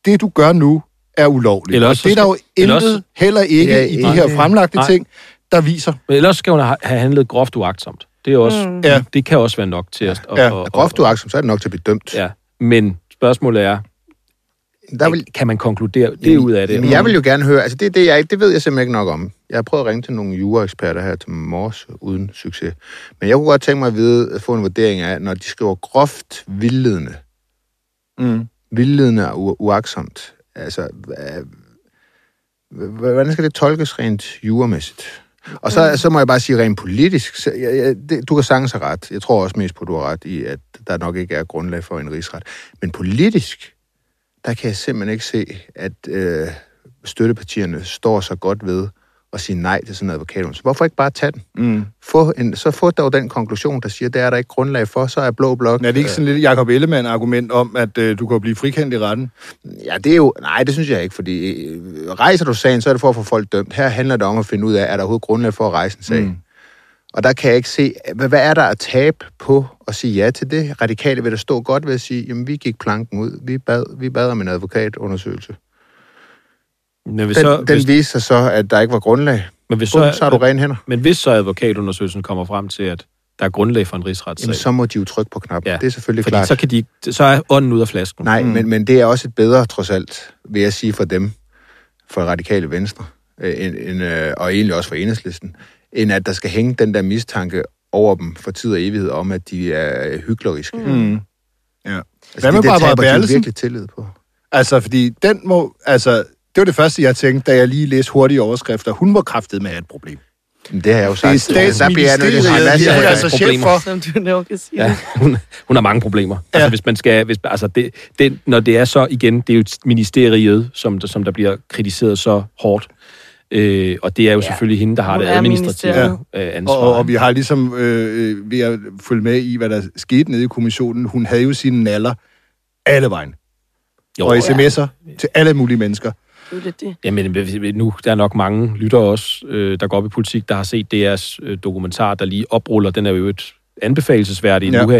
[SPEAKER 1] det du gør nu er ulovligt.
[SPEAKER 7] Eller
[SPEAKER 1] og
[SPEAKER 7] også
[SPEAKER 1] det er der jo intet
[SPEAKER 7] også-
[SPEAKER 1] heller ikke
[SPEAKER 2] Ja,
[SPEAKER 1] i de
[SPEAKER 2] nej.
[SPEAKER 1] her fremlagte
[SPEAKER 7] Nej.
[SPEAKER 1] ting, der viser.
[SPEAKER 7] Men ellers skal hun have handlet groft uagtsomt. Det, er også, mm.
[SPEAKER 1] Ja.
[SPEAKER 7] det kan også være nok til at...
[SPEAKER 1] Ja.
[SPEAKER 7] og,
[SPEAKER 2] Og groft uagtsomt, så er det nok til at blive dømt.
[SPEAKER 7] Ja, men spørgsmålet er,
[SPEAKER 2] Der vil,
[SPEAKER 7] kan man konkludere det ud af det?
[SPEAKER 2] Men jeg vil jo gerne høre, altså det, det, jeg, det ved jeg simpelthen ikke nok om. Jeg har prøvet at ringe til nogle juraeksperter her til morges, uden succes. Men jeg kunne godt tænke mig at vide, at få en vurdering af, når de skriver groft vildledende,
[SPEAKER 1] Mm.
[SPEAKER 2] vildledende og u- uaksomt, altså, hvordan skal det tolkes rent juremæssigt? Og så, så må jeg bare sige rent politisk, så jeg, jeg, det, du kan sagtens have ret. Jeg tror også mest på, at du har ret i, at der nok ikke er grundlag for en rigsret. Men politisk, der kan jeg simpelthen ikke se, at øh, støttepartierne står så godt ved at sige nej til sådan en advokatundersøgelse. Hvorfor ikke bare tage den?
[SPEAKER 1] Mm.
[SPEAKER 2] Få en, så få dog den konklusion, der siger, at det er der ikke grundlag for, så er blå blok...
[SPEAKER 1] Er det ikke sådan lidt Jacob Ellemann-argument om, at øh, du kan blive frikendt i retten?
[SPEAKER 2] Ja, det er jo... Nej, det synes jeg ikke, fordi øh, rejser du sagen, så er det for at få folk dømt. Her handler det om at finde ud af, er der overhovedet grundlag for at rejse en sag?
[SPEAKER 1] Mm.
[SPEAKER 2] Og der kan jeg ikke se, hvad, hvad er der at tabe på at sige ja til det? Radikale vil der stå godt ved at sige, jamen vi gik planken ud, vi bad, vi bad om en advokatundersøgelse.
[SPEAKER 7] Men hvis,
[SPEAKER 2] Den,
[SPEAKER 7] så,
[SPEAKER 2] den
[SPEAKER 7] hvis,
[SPEAKER 2] viste sig så, at der ikke var grundlag.
[SPEAKER 7] men, hvis
[SPEAKER 2] Så,
[SPEAKER 7] så,
[SPEAKER 2] så har du rene hænder.
[SPEAKER 7] men hvis så advokatundersøgelsen kommer frem til, at der er grundlag for en rigsretssag,
[SPEAKER 2] Jamen, så må de jo trykke på knappen.
[SPEAKER 7] Ja,
[SPEAKER 2] det er selvfølgelig
[SPEAKER 7] fordi
[SPEAKER 2] klart.
[SPEAKER 7] så, kan de, så er ånden ud af flasken.
[SPEAKER 2] Nej,
[SPEAKER 1] Mm.
[SPEAKER 2] men, men det er også et bedre, trods alt, vil jeg sige for dem, for radikale venstre, øh, end, end, øh, og egentlig også for enhedslisten, end at der skal hænge den der mistanke over dem for tid og evighed om, at de er hykleriske. Mm.
[SPEAKER 1] Mm.
[SPEAKER 2] Altså,
[SPEAKER 1] Hvad med
[SPEAKER 2] det, det
[SPEAKER 1] Barbara Bertelsen?
[SPEAKER 2] virkelig tillid på.
[SPEAKER 1] Altså, fordi den må... Altså, det var det første, jeg tænkte, da jeg lige læste hurtige overskrifter. Hun må kraftet med have et problem.
[SPEAKER 2] Men det har jeg jo
[SPEAKER 1] Det er
[SPEAKER 2] sagt. Der bliver jeg at
[SPEAKER 1] statsministeriet, er altså chef for.
[SPEAKER 3] Som du nok kan sige.
[SPEAKER 7] Ja,
[SPEAKER 3] Ja.
[SPEAKER 7] hun, hun har mange problemer. Ja. Altså, hvis man skal, hvis, altså det, det, når det er så igen, det er jo ministeriet, som, der- som der bliver kritiseret så hårdt. Øh, og det er jo
[SPEAKER 3] Ja.
[SPEAKER 7] ja. selvfølgelig hende, der har
[SPEAKER 3] Hun
[SPEAKER 7] det administrative øh, ansvar.
[SPEAKER 1] Og, og, og vi har ligesom øh, øh, ved at følge med i, hvad der skete nede i kommissionen. Hun havde jo sine naller alle vejen.
[SPEAKER 7] jo,
[SPEAKER 1] Og sms'er til alle mulige mennesker.
[SPEAKER 3] Det er lidt det.
[SPEAKER 7] Jamen, nu der er nok mange lyttere også, øh, der går op i politik, der har set DR's øh, dokumentar, der lige opruller. Den er jo et anbefalesværdig
[SPEAKER 1] Ja,
[SPEAKER 7] ja, nu her,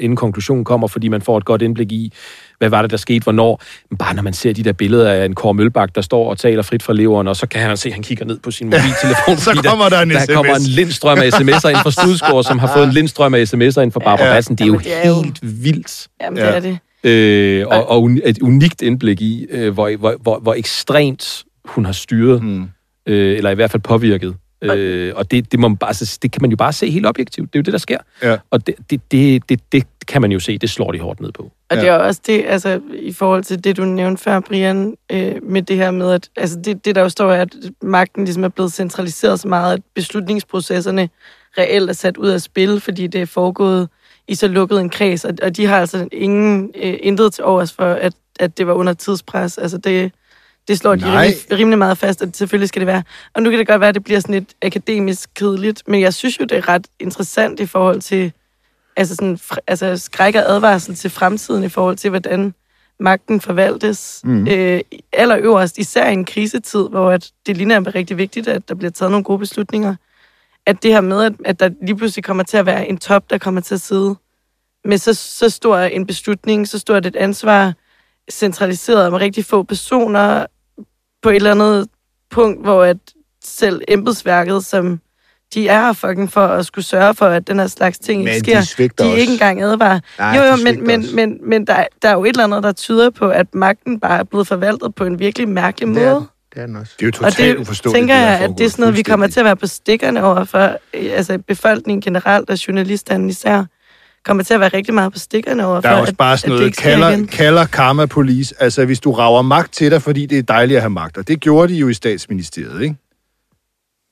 [SPEAKER 7] inden, konklusionen kommer, fordi man får et godt indblik i, hvad var det, der skete, hvornår. Men bare når man ser de der billeder af en Kåre Mølbak, der står og taler frit fra leveren, og så kan han se, at han kigger ned på sin mobiltelefon.
[SPEAKER 1] Så kommer der en
[SPEAKER 7] der
[SPEAKER 1] SMS.
[SPEAKER 7] kommer en lindstrøm af sms'er ind fra Studsgaard, som har fået en lindstrøm af sms'er ind fra Barbara
[SPEAKER 1] Ja.
[SPEAKER 7] ja. Bassen. Det er jo
[SPEAKER 3] Jamen, det er jo-
[SPEAKER 7] helt vildt.
[SPEAKER 3] Jamen,
[SPEAKER 1] Ja.
[SPEAKER 3] det er det.
[SPEAKER 7] Øh, og, og et unikt indblik i, øh, hvor, hvor, hvor, hvor ekstremt hun har styret
[SPEAKER 1] Mm.
[SPEAKER 7] øh, eller i hvert fald påvirket. Øh, og det, det, må man bare, altså, det kan man jo bare se helt objektivt. Det er jo det, der sker.
[SPEAKER 1] Ja.
[SPEAKER 7] Og det, det, det, det, det kan man jo se, det slår de hårdt ned på.
[SPEAKER 3] Og
[SPEAKER 1] Ja.
[SPEAKER 3] det er også det, altså i forhold til det, du nævnte før, Brian, øh, med det her med, at altså, det, det der jo står, er, at magten ligesom er blevet centraliseret så meget, at beslutningsprocesserne reelt er sat ud af spil, fordi det er foregået i så lukket en kreds, og, og de har altså ingen øh, intet til overs for, at, at det var under tidspres. Altså det, det slår de
[SPEAKER 1] Nej.
[SPEAKER 3] rimelig, rimelig meget fast, at selvfølgelig skal det være. Og nu kan det godt være, at det bliver sådan lidt akademisk kedeligt, men jeg synes jo, det er ret interessant i forhold til altså sådan, altså skræk og advarsel til fremtiden i forhold til, hvordan magten forvaltes.
[SPEAKER 1] Mm.
[SPEAKER 3] Øh, allerøverst, især i en krisetid, hvor at det ligner er rigtig vigtigt, at der bliver taget nogle gode beslutninger. At det her med, at, at der lige pludselig kommer til at være en top, der kommer til at sidde med så, så stor en beslutning, så stort et ansvar, centraliseret med rigtig få personer på et eller andet punkt, hvor at selv embedsværket, som de er her fucking for at skulle sørge for, at den her slags ting ikke
[SPEAKER 2] Men
[SPEAKER 3] sker.
[SPEAKER 2] de
[SPEAKER 3] de
[SPEAKER 2] også.
[SPEAKER 3] ikke engang advarer.
[SPEAKER 2] Nej,
[SPEAKER 3] jo, jo, men, men,
[SPEAKER 2] også.
[SPEAKER 3] men, men der, der er jo et eller andet, der tyder på, at magten bare er blevet forvaltet på en virkelig mærkelig
[SPEAKER 2] Det er,
[SPEAKER 3] måde.
[SPEAKER 2] det er den også.
[SPEAKER 1] Det er jo
[SPEAKER 3] Og
[SPEAKER 1] totalt
[SPEAKER 3] det
[SPEAKER 1] uforståeligt.
[SPEAKER 3] tænker jeg, at det er sådan noget, vi kommer til at være på stikkerne over for, altså befolkningen generelt og journalisterne især, kommer til at være rigtig meget på stikkerne over
[SPEAKER 1] Der
[SPEAKER 3] for,
[SPEAKER 1] er også bare
[SPEAKER 3] at
[SPEAKER 1] sådan noget, kalder, kalder karma police. Altså, hvis du rager magt til dig, fordi det er dejligt at have magt, og det gjorde de jo i statsministeriet, ikke?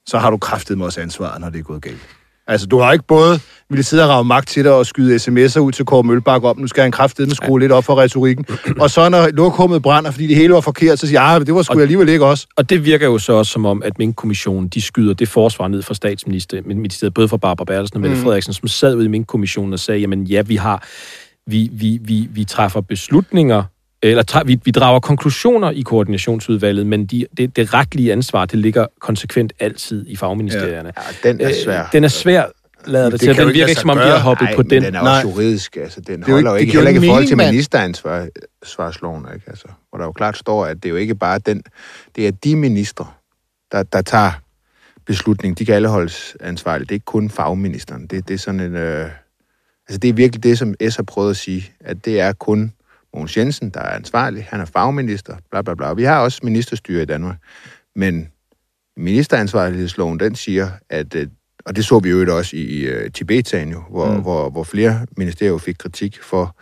[SPEAKER 1] Så har du kraftet med også ansvaret, når det er gået galt. Altså, du har ikke både ville sidde og rave magt til dig og skyde sms'er ud til Kåre Mølbak om, nu skal han kraftedeme skrue lidt op for retorikken. Og så når lokummet brænder, fordi det hele var forkert, så siger jeg, ah, det var sgu
[SPEAKER 7] Og-
[SPEAKER 1] alligevel ikke også.
[SPEAKER 7] Og det virker jo så også som om, at Mink-kommissionen, de skyder det forsvar ned fra statsministeriet, både fra Barbara Bertelsen og Mette
[SPEAKER 1] Mm.
[SPEAKER 7] Frederiksen, som sad ude i Mink-kommissionen og sagde, jamen ja, vi har, vi, vi, vi, vi træffer beslutninger, eller vi, vi drager konklusioner i koordinationsudvalget, men de, det, det retlige ansvar, det ligger konsekvent altid i fagministerierne.
[SPEAKER 2] Ja, den er svær.
[SPEAKER 7] Øh, den er svær, lader det,
[SPEAKER 1] Det
[SPEAKER 7] til. Den virker ikke, som om de har hoppet
[SPEAKER 2] Nej,
[SPEAKER 7] på den.
[SPEAKER 2] den er
[SPEAKER 1] Nej.
[SPEAKER 2] også juridisk. Altså, den
[SPEAKER 1] jo
[SPEAKER 2] holder jo
[SPEAKER 1] ikke- det
[SPEAKER 2] heller ikke i forhold til ministeransvarsloven, ikke? Altså, hvor der jo klart står, at det er jo ikke bare den, det er de ministre, der, der tager beslutning. De kan alle holdes ansvarlige. Det er ikke kun fagministeren. Det, det er sådan en... Øh, altså, det er virkelig det, som S har prøvet at sige, at det er kun Mogens Jensen, der er ansvarlig. Han er fagminister, bla bla bla. Vi har også ministerstyre i Danmark. Men ministeransvarlighedsloven, den siger, at, øh, og det så vi jo også i uh, Tibet-sagen jo, hvor, mm. hvor, hvor flere ministerier fik kritik for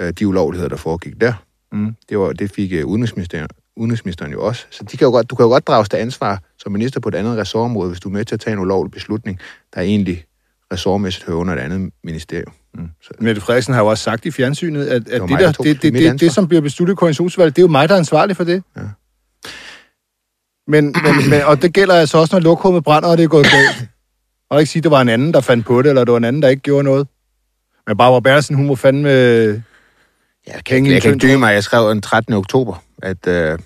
[SPEAKER 2] uh, de ulovligheder, der foregik der. Mm. Det, var, det fik uh, udenrigsministeren, udenrigsministeren jo også. Så de kan jo godt, du kan jo godt drages til ansvar som minister på et andet ressortområde, hvis du er med til at tage en ulovlig beslutning, der egentlig ressortmæssigt hører under et andet ministerium.
[SPEAKER 1] Mm. Så. Mette Frederiksen har jo også sagt i fjernsynet, at, at det, det, der, det, det, det, det, som bliver besluttet i koordinationsvalget, det er jo mig, der er ansvarlig for det. Ja. Men, men, men, og det gælder altså også, når lokummet brænder, og det er gået galt. Og ikke sige, at det var en anden, der fandt på det, eller det var en anden, der ikke gjorde noget. Men Barbara Bertelsen, hun må fandme...
[SPEAKER 2] Jeg kan, jeg, jeg kan ikke mig. Jeg skrev den 13. oktober, at uh,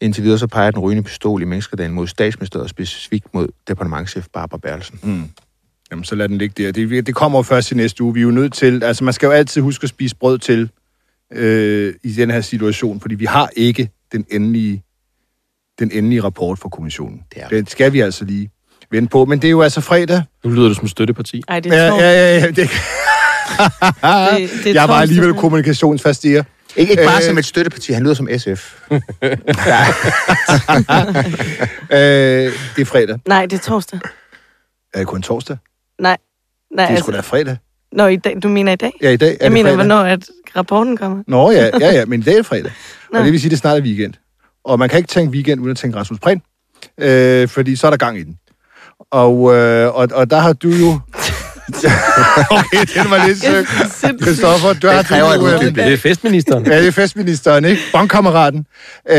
[SPEAKER 2] indtil videre så peger den rygende pistol i menneskedagen mod statsministeriet, og specifikt mod departementchef Barbara Bertelsen. Mm.
[SPEAKER 1] Jamen, så lad den ligge der. Det, det kommer jo først i næste uge. Vi er jo nødt til... Altså, man skal jo altid huske at spise brød til øh, i den her situation, fordi vi har ikke den endelige, den endelige rapport fra kommissionen. Det, det skal vi altså lige vente på. Men det er jo altså fredag.
[SPEAKER 7] Nu lyder du som støtteparti.
[SPEAKER 3] Ej, det er
[SPEAKER 1] ja, ja, ja, ja, det... det, det er jeg var alligevel kommunikationsfastiger.
[SPEAKER 2] Ikke, ikke bare øh, som et støtteparti, han lyder som SF. øh,
[SPEAKER 1] det er fredag.
[SPEAKER 3] Nej, det er torsdag.
[SPEAKER 1] Er det kun torsdag?
[SPEAKER 3] Nej. Nej
[SPEAKER 1] det er sgu da fredag.
[SPEAKER 3] Nå, i dag, du mener i dag?
[SPEAKER 1] Ja, i dag er
[SPEAKER 3] Jeg mener,
[SPEAKER 1] fredag.
[SPEAKER 3] hvornår at rapporten kommer.
[SPEAKER 1] Nå, ja, ja, ja, men i dag er fredag. Nå. Og det vil sige, at det snart er weekend. Og man kan ikke tænke weekend uden at tænke Rasmus Prehn, øh, fordi så er der gang i den. Og, øh, og, og der har du jo... okay, den var lidt søg. Christoffer, du har
[SPEAKER 7] kræver du, øh, Det er festministeren.
[SPEAKER 1] Ja, det er festministeren, ikke? Bondkammeraten. Øh,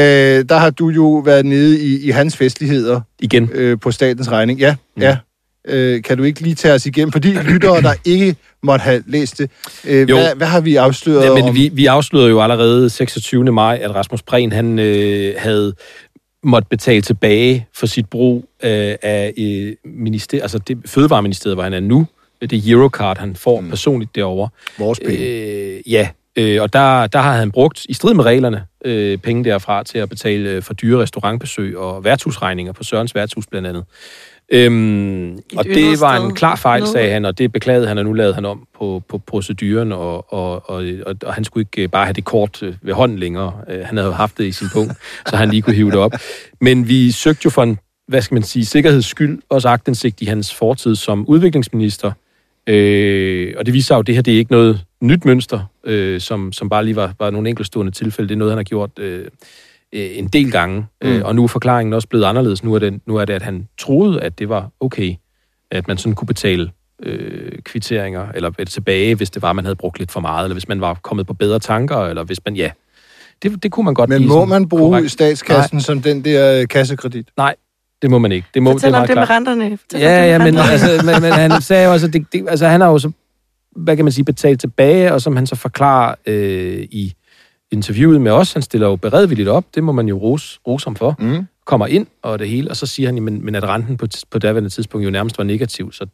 [SPEAKER 1] der har du jo været nede i, i hans festligheder.
[SPEAKER 7] Igen.
[SPEAKER 1] Øh, på statens regning. Ja, mm. ja. Øh, kan du ikke lige tage os igennem? Fordi lyttere, der ikke måtte have læst det, øh, hvad, hvad har vi afsløret
[SPEAKER 7] ja, men
[SPEAKER 1] om?
[SPEAKER 7] Vi, vi afslørede jo allerede 26. maj, at Rasmus Prehn han, øh, havde måtte betale tilbage for sit brug øh, af øh, minister, altså det fødevareministeriet, hvor han er nu. Det Eurocard, han får mm. personligt derovre.
[SPEAKER 1] Vores penge.
[SPEAKER 7] Øh, ja, øh, og der, der har han brugt, i strid med reglerne, øh, penge derfra til at betale øh, for dyre restaurantbesøg og værtshusregninger på Sørens værtshus blandt andet. Øhm, og det var en klar fejl, sagde han, og det beklagede han, og nu lavede han om på, på proceduren, og, og, og, og, og han skulle ikke bare have det kort øh, ved hånden længere. Øh, han havde haft det i sin punkt, så han lige kunne hive det op. Men vi søgte jo for en, hvad skal man sige, sikkerheds skyld også agtindsigt i hans fortid som udviklingsminister. Øh, og det viser jo, at det her det er ikke noget nyt mønster, øh, som, som bare lige var, var nogle enkeltstående tilfælde. Det er noget, han har gjort... Øh, øh, en del gange, øh, mm. og nu er forklaringen også blevet anderledes. Nu er, det, nu er det, at han troede, at det var okay, at man sådan kunne betale øh, kvitteringer, eller tilbage, hvis det var, man havde brugt lidt for meget, eller hvis man var kommet på bedre tanker, eller hvis man, ja, det, det kunne man godt
[SPEAKER 1] Men må man bruge korrekt. statskassen Nej. som den der øh, kassekredit?
[SPEAKER 7] Nej, det må man ikke. Det må,
[SPEAKER 3] Fortæl
[SPEAKER 7] det
[SPEAKER 3] om det med renterne. Fortæl
[SPEAKER 7] ja, ja, men, altså, men, men han sagde jo også, at det, det, altså, han har jo så, hvad kan man sige, betalt tilbage, og som han så forklarer øh, i interviewet med os, han stiller jo beredvilligt op, det må man jo rose, rose ham for, mm. kommer ind og det hele, og så siger han, men, men at renten på, på daværende tidspunkt jo nærmest var negativ, så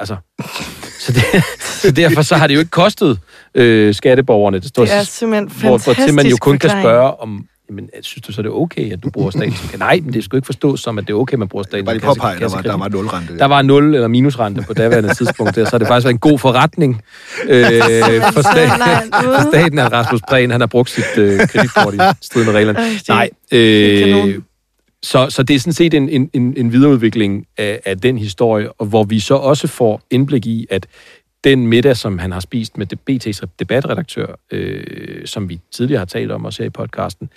[SPEAKER 7] altså, så, det, så derfor så har det jo ikke kostet øh, skatteborgerne.
[SPEAKER 3] Det, står, det er simpelthen hvor,
[SPEAKER 7] hvor til man jo kun kan spørge om, jamen, synes du så, det er okay, at du bruger staten som Nej, men det skal ikke forstås som, at det er okay, at man bruger staten
[SPEAKER 1] som kasse, påpege, der, var, der var nulrente.
[SPEAKER 7] Der var nul eller minusrente på daværende tidspunkt, der, så har det faktisk været en god forretning øh, for, staten, for staten, at Rasmus Prehn, han har brugt sit øh, kreditkort i strid med reglerne. Nej, øh, så, så det er sådan set en, en, en videreudvikling af, af den historie, og hvor vi så også får indblik i, at den middag, som han har spist med BT's debatredaktør, øh, som vi tidligere har talt om også her i podcasten,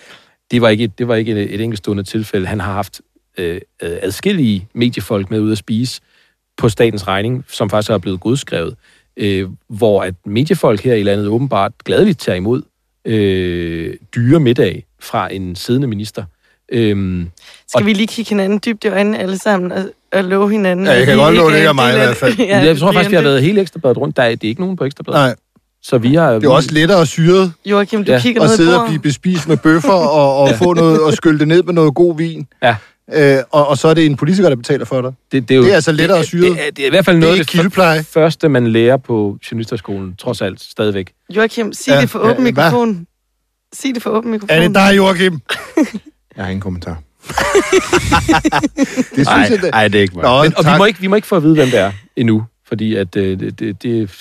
[SPEAKER 7] det var ikke, det var ikke et, et enkeltstående tilfælde. Han har haft øh, adskillige mediefolk med ud at spise på statens regning, som faktisk er blevet godskrevet, øh, hvor at mediefolk her i landet åbenbart gladeligt tager imod øh, dyre middag fra en siddende minister.
[SPEAKER 3] Øhm, Skal og, vi lige kigge hinanden dybt i øjnene alle sammen og, og love hinanden?
[SPEAKER 1] Ja, jeg kan godt love det ikke af mig i hvert fald.
[SPEAKER 7] ja, jeg tror faktisk, vi har været helt ekstrabladet rundt. Der er, det er ikke nogen på ekstrabladet.
[SPEAKER 1] Nej.
[SPEAKER 7] Så vi har,
[SPEAKER 1] det er også lettere at syret.
[SPEAKER 3] Joachim, du ja. kigger
[SPEAKER 1] Og sidde og blive bespist med bøffer og, og ja. få noget og skylde det ned med noget god vin.
[SPEAKER 7] Ja.
[SPEAKER 1] Øh, og, og så er det en politiker, der betaler for dig.
[SPEAKER 7] Det, det, er, jo,
[SPEAKER 1] det er altså lettere
[SPEAKER 7] det,
[SPEAKER 1] at syre. Det,
[SPEAKER 7] det, det er i hvert fald noget af det første, man lærer på journalisterskolen, trods alt, stadigvæk.
[SPEAKER 3] Joachim, sig ja. det for åben ja, mikrofon. Sig det for åben mikrofon.
[SPEAKER 1] Er det dig, Joachim?
[SPEAKER 2] jeg har ingen kommentar.
[SPEAKER 7] det synes ej, jeg, det... Ej, det er ikke mig. Nå, Men, og vi må ikke, vi må ikke få at vide, hvem det er endnu. fordi at øh, det, det, det,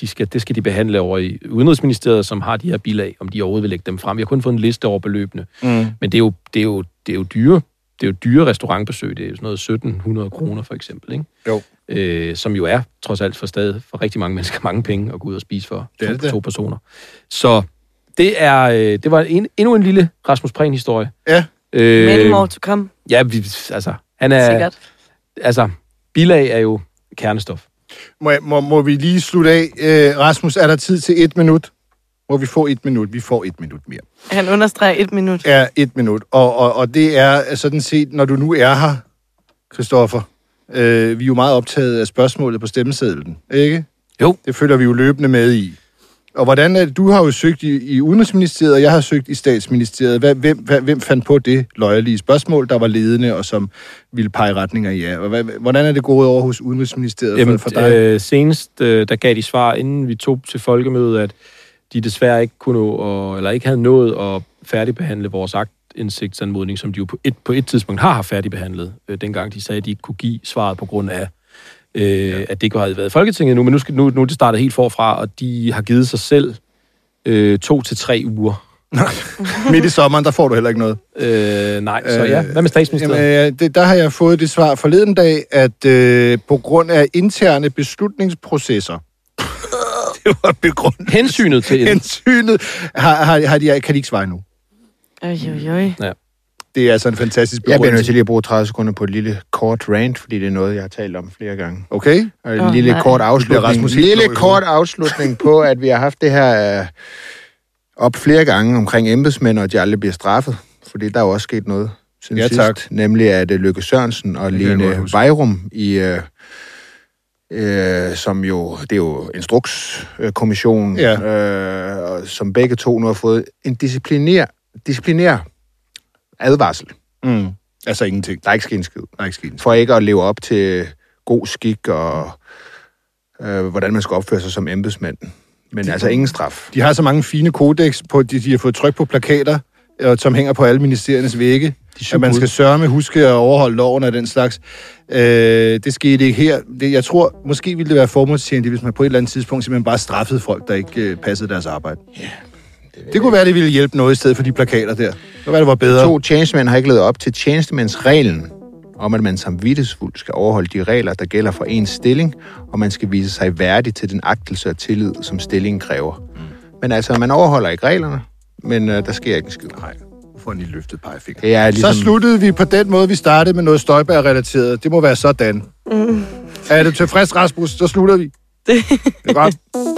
[SPEAKER 7] de skal, det skal de behandle over i Udenrigsministeriet, som har de her bilag, om de overhovedet vil lægge dem frem. Vi har kun fået en liste over beløbene,
[SPEAKER 1] Mm.
[SPEAKER 7] men det er jo, det er jo, det er jo dyre. Det er jo dyre restaurantbesøg. Det er jo sådan noget 1700 kroner for eksempel, ikke?
[SPEAKER 1] Jo.
[SPEAKER 7] Øh, som jo er, trods alt for stadig, for rigtig mange mennesker, mange penge at gå ud og spise for
[SPEAKER 1] Det er
[SPEAKER 7] to,
[SPEAKER 1] det
[SPEAKER 7] to personer. Så det er øh, det var en, endnu en lille Rasmus Prehn-historie.
[SPEAKER 1] Ja.
[SPEAKER 7] Øh,
[SPEAKER 3] Many more to come,
[SPEAKER 7] Ja, vi, altså, han er,
[SPEAKER 3] sikkert.
[SPEAKER 7] altså, bilag er jo kernestof.
[SPEAKER 1] Må, jeg- må, må vi lige slutte af? Øh, Rasmus, er der tid til et minut? Må vi få et minut? Vi får et minut mere.
[SPEAKER 3] Han understreger et minut.
[SPEAKER 1] er et minut. Og, og, og det er sådan set, når du nu er her, Christoffer, øh, vi er jo meget optaget af spørgsmålet på stemmesedlen, ikke?
[SPEAKER 7] Jo.
[SPEAKER 1] Det følger vi jo løbende med i. Og hvordan er det, du har jo søgt i, i Udenrigsministeriet, og jeg har søgt i Statsministeriet. Hvad, hvem, hvad, hvem fandt på det løjerlige spørgsmål, der var ledende, og som ville pege retninger i ja? Hvad, hvordan er det gået over hos Udenrigsministeriet
[SPEAKER 7] Jamen,
[SPEAKER 1] for, for dig?
[SPEAKER 7] øh, senest, øh, der gav de svar, inden vi tog til folkemødet, at de desværre ikke kunne nå, og, eller ikke havde nået at færdigbehandle vores aktindsigtsanmodning, som de jo på et, på et tidspunkt har færdigbehandlet, øh, dengang de sagde, at de ikke kunne give svaret på grund af, øh, ja. at det ikke havde været i Folketinget nu, men nu, skal, nu, nu er det startet helt forfra, og de har givet sig selv øh, to til tre uger.
[SPEAKER 1] Midt i sommeren, der får du heller ikke noget.
[SPEAKER 7] Øh, nej, så
[SPEAKER 1] Øh,
[SPEAKER 7] ja. Hvad med statsministeriet?
[SPEAKER 1] Jamen, øh, det, der har jeg fået det svar forleden dag, at øh, på grund af interne beslutningsprocesser, det var begrundet.
[SPEAKER 7] Hensynet til en,
[SPEAKER 1] Hensynet har, har, har de, kan de ikke svare nu.
[SPEAKER 3] Øj, øj, øj.
[SPEAKER 1] Det er altså en fantastisk
[SPEAKER 2] Jeg bliver nødt
[SPEAKER 1] begrundelse.
[SPEAKER 2] til lige at bruge 30 sekunder på et lille kort rant, fordi det er noget, jeg har talt om flere gange.
[SPEAKER 1] Okay?
[SPEAKER 2] Og en
[SPEAKER 3] Åh,
[SPEAKER 2] lille
[SPEAKER 3] nej.
[SPEAKER 2] kort afslutning. Lille kort afslutning på, at vi har haft det her øh, op flere gange omkring embedsmænd, og at de aldrig bliver straffet. Fordi der er jo også sket noget siden
[SPEAKER 1] Ja,
[SPEAKER 2] sidst.
[SPEAKER 1] tak.
[SPEAKER 2] Nemlig at øh, Lykke Sørensen og
[SPEAKER 1] Det
[SPEAKER 2] Lene. Vejrum i... Øh, øh, som jo, det er jo Instrukskommissionen,
[SPEAKER 1] Ja.
[SPEAKER 2] øh, og som begge to nu har fået en disciplinær, disciplinær advarsel.
[SPEAKER 1] Mm. Altså ingenting.
[SPEAKER 2] Der er ikke sket en skid.
[SPEAKER 1] Der er ikke sket
[SPEAKER 2] For ikke at leve op til god skik og øh, hvordan man skal opføre sig som embedsmand. Men altså ingen straf.
[SPEAKER 1] De har så mange fine kodex, på, de, de har fået tryk på plakater, øh, som hænger på alle ministeriernes vægge.
[SPEAKER 2] De
[SPEAKER 1] At man skal sørge med huske at overholde loven og den slags. Øh, det skete ikke her. Det, jeg tror, måske ville det være formålstjenligt, hvis man på et eller andet tidspunkt simpelthen bare straffede folk, der ikke øh, passede deres arbejde. Ja, det, det kunne være, det ville hjælpe noget i stedet for de plakater der. Det kunne være, det var bedre.
[SPEAKER 2] To tjenestemænd har ikke levet op til tjenestemandsreglen om, at man samvittighedsfuldt skal overholde de regler, der gælder for ens stilling, og man skal vise sig værdig til den agtelse og tillid, som stillingen kræver. Mm. Men altså, man overholder ikke reglerne, men øh, der sker ikke en skid.
[SPEAKER 1] Nej, får en lige løftet pegefinger.
[SPEAKER 2] Det er ligesom...
[SPEAKER 1] Så sluttede vi på den måde, vi startede med noget Støjberg-relateret. Det må være sådan. Mm. Er du tilfreds, Rasmus? Så slutter vi. Det er godt.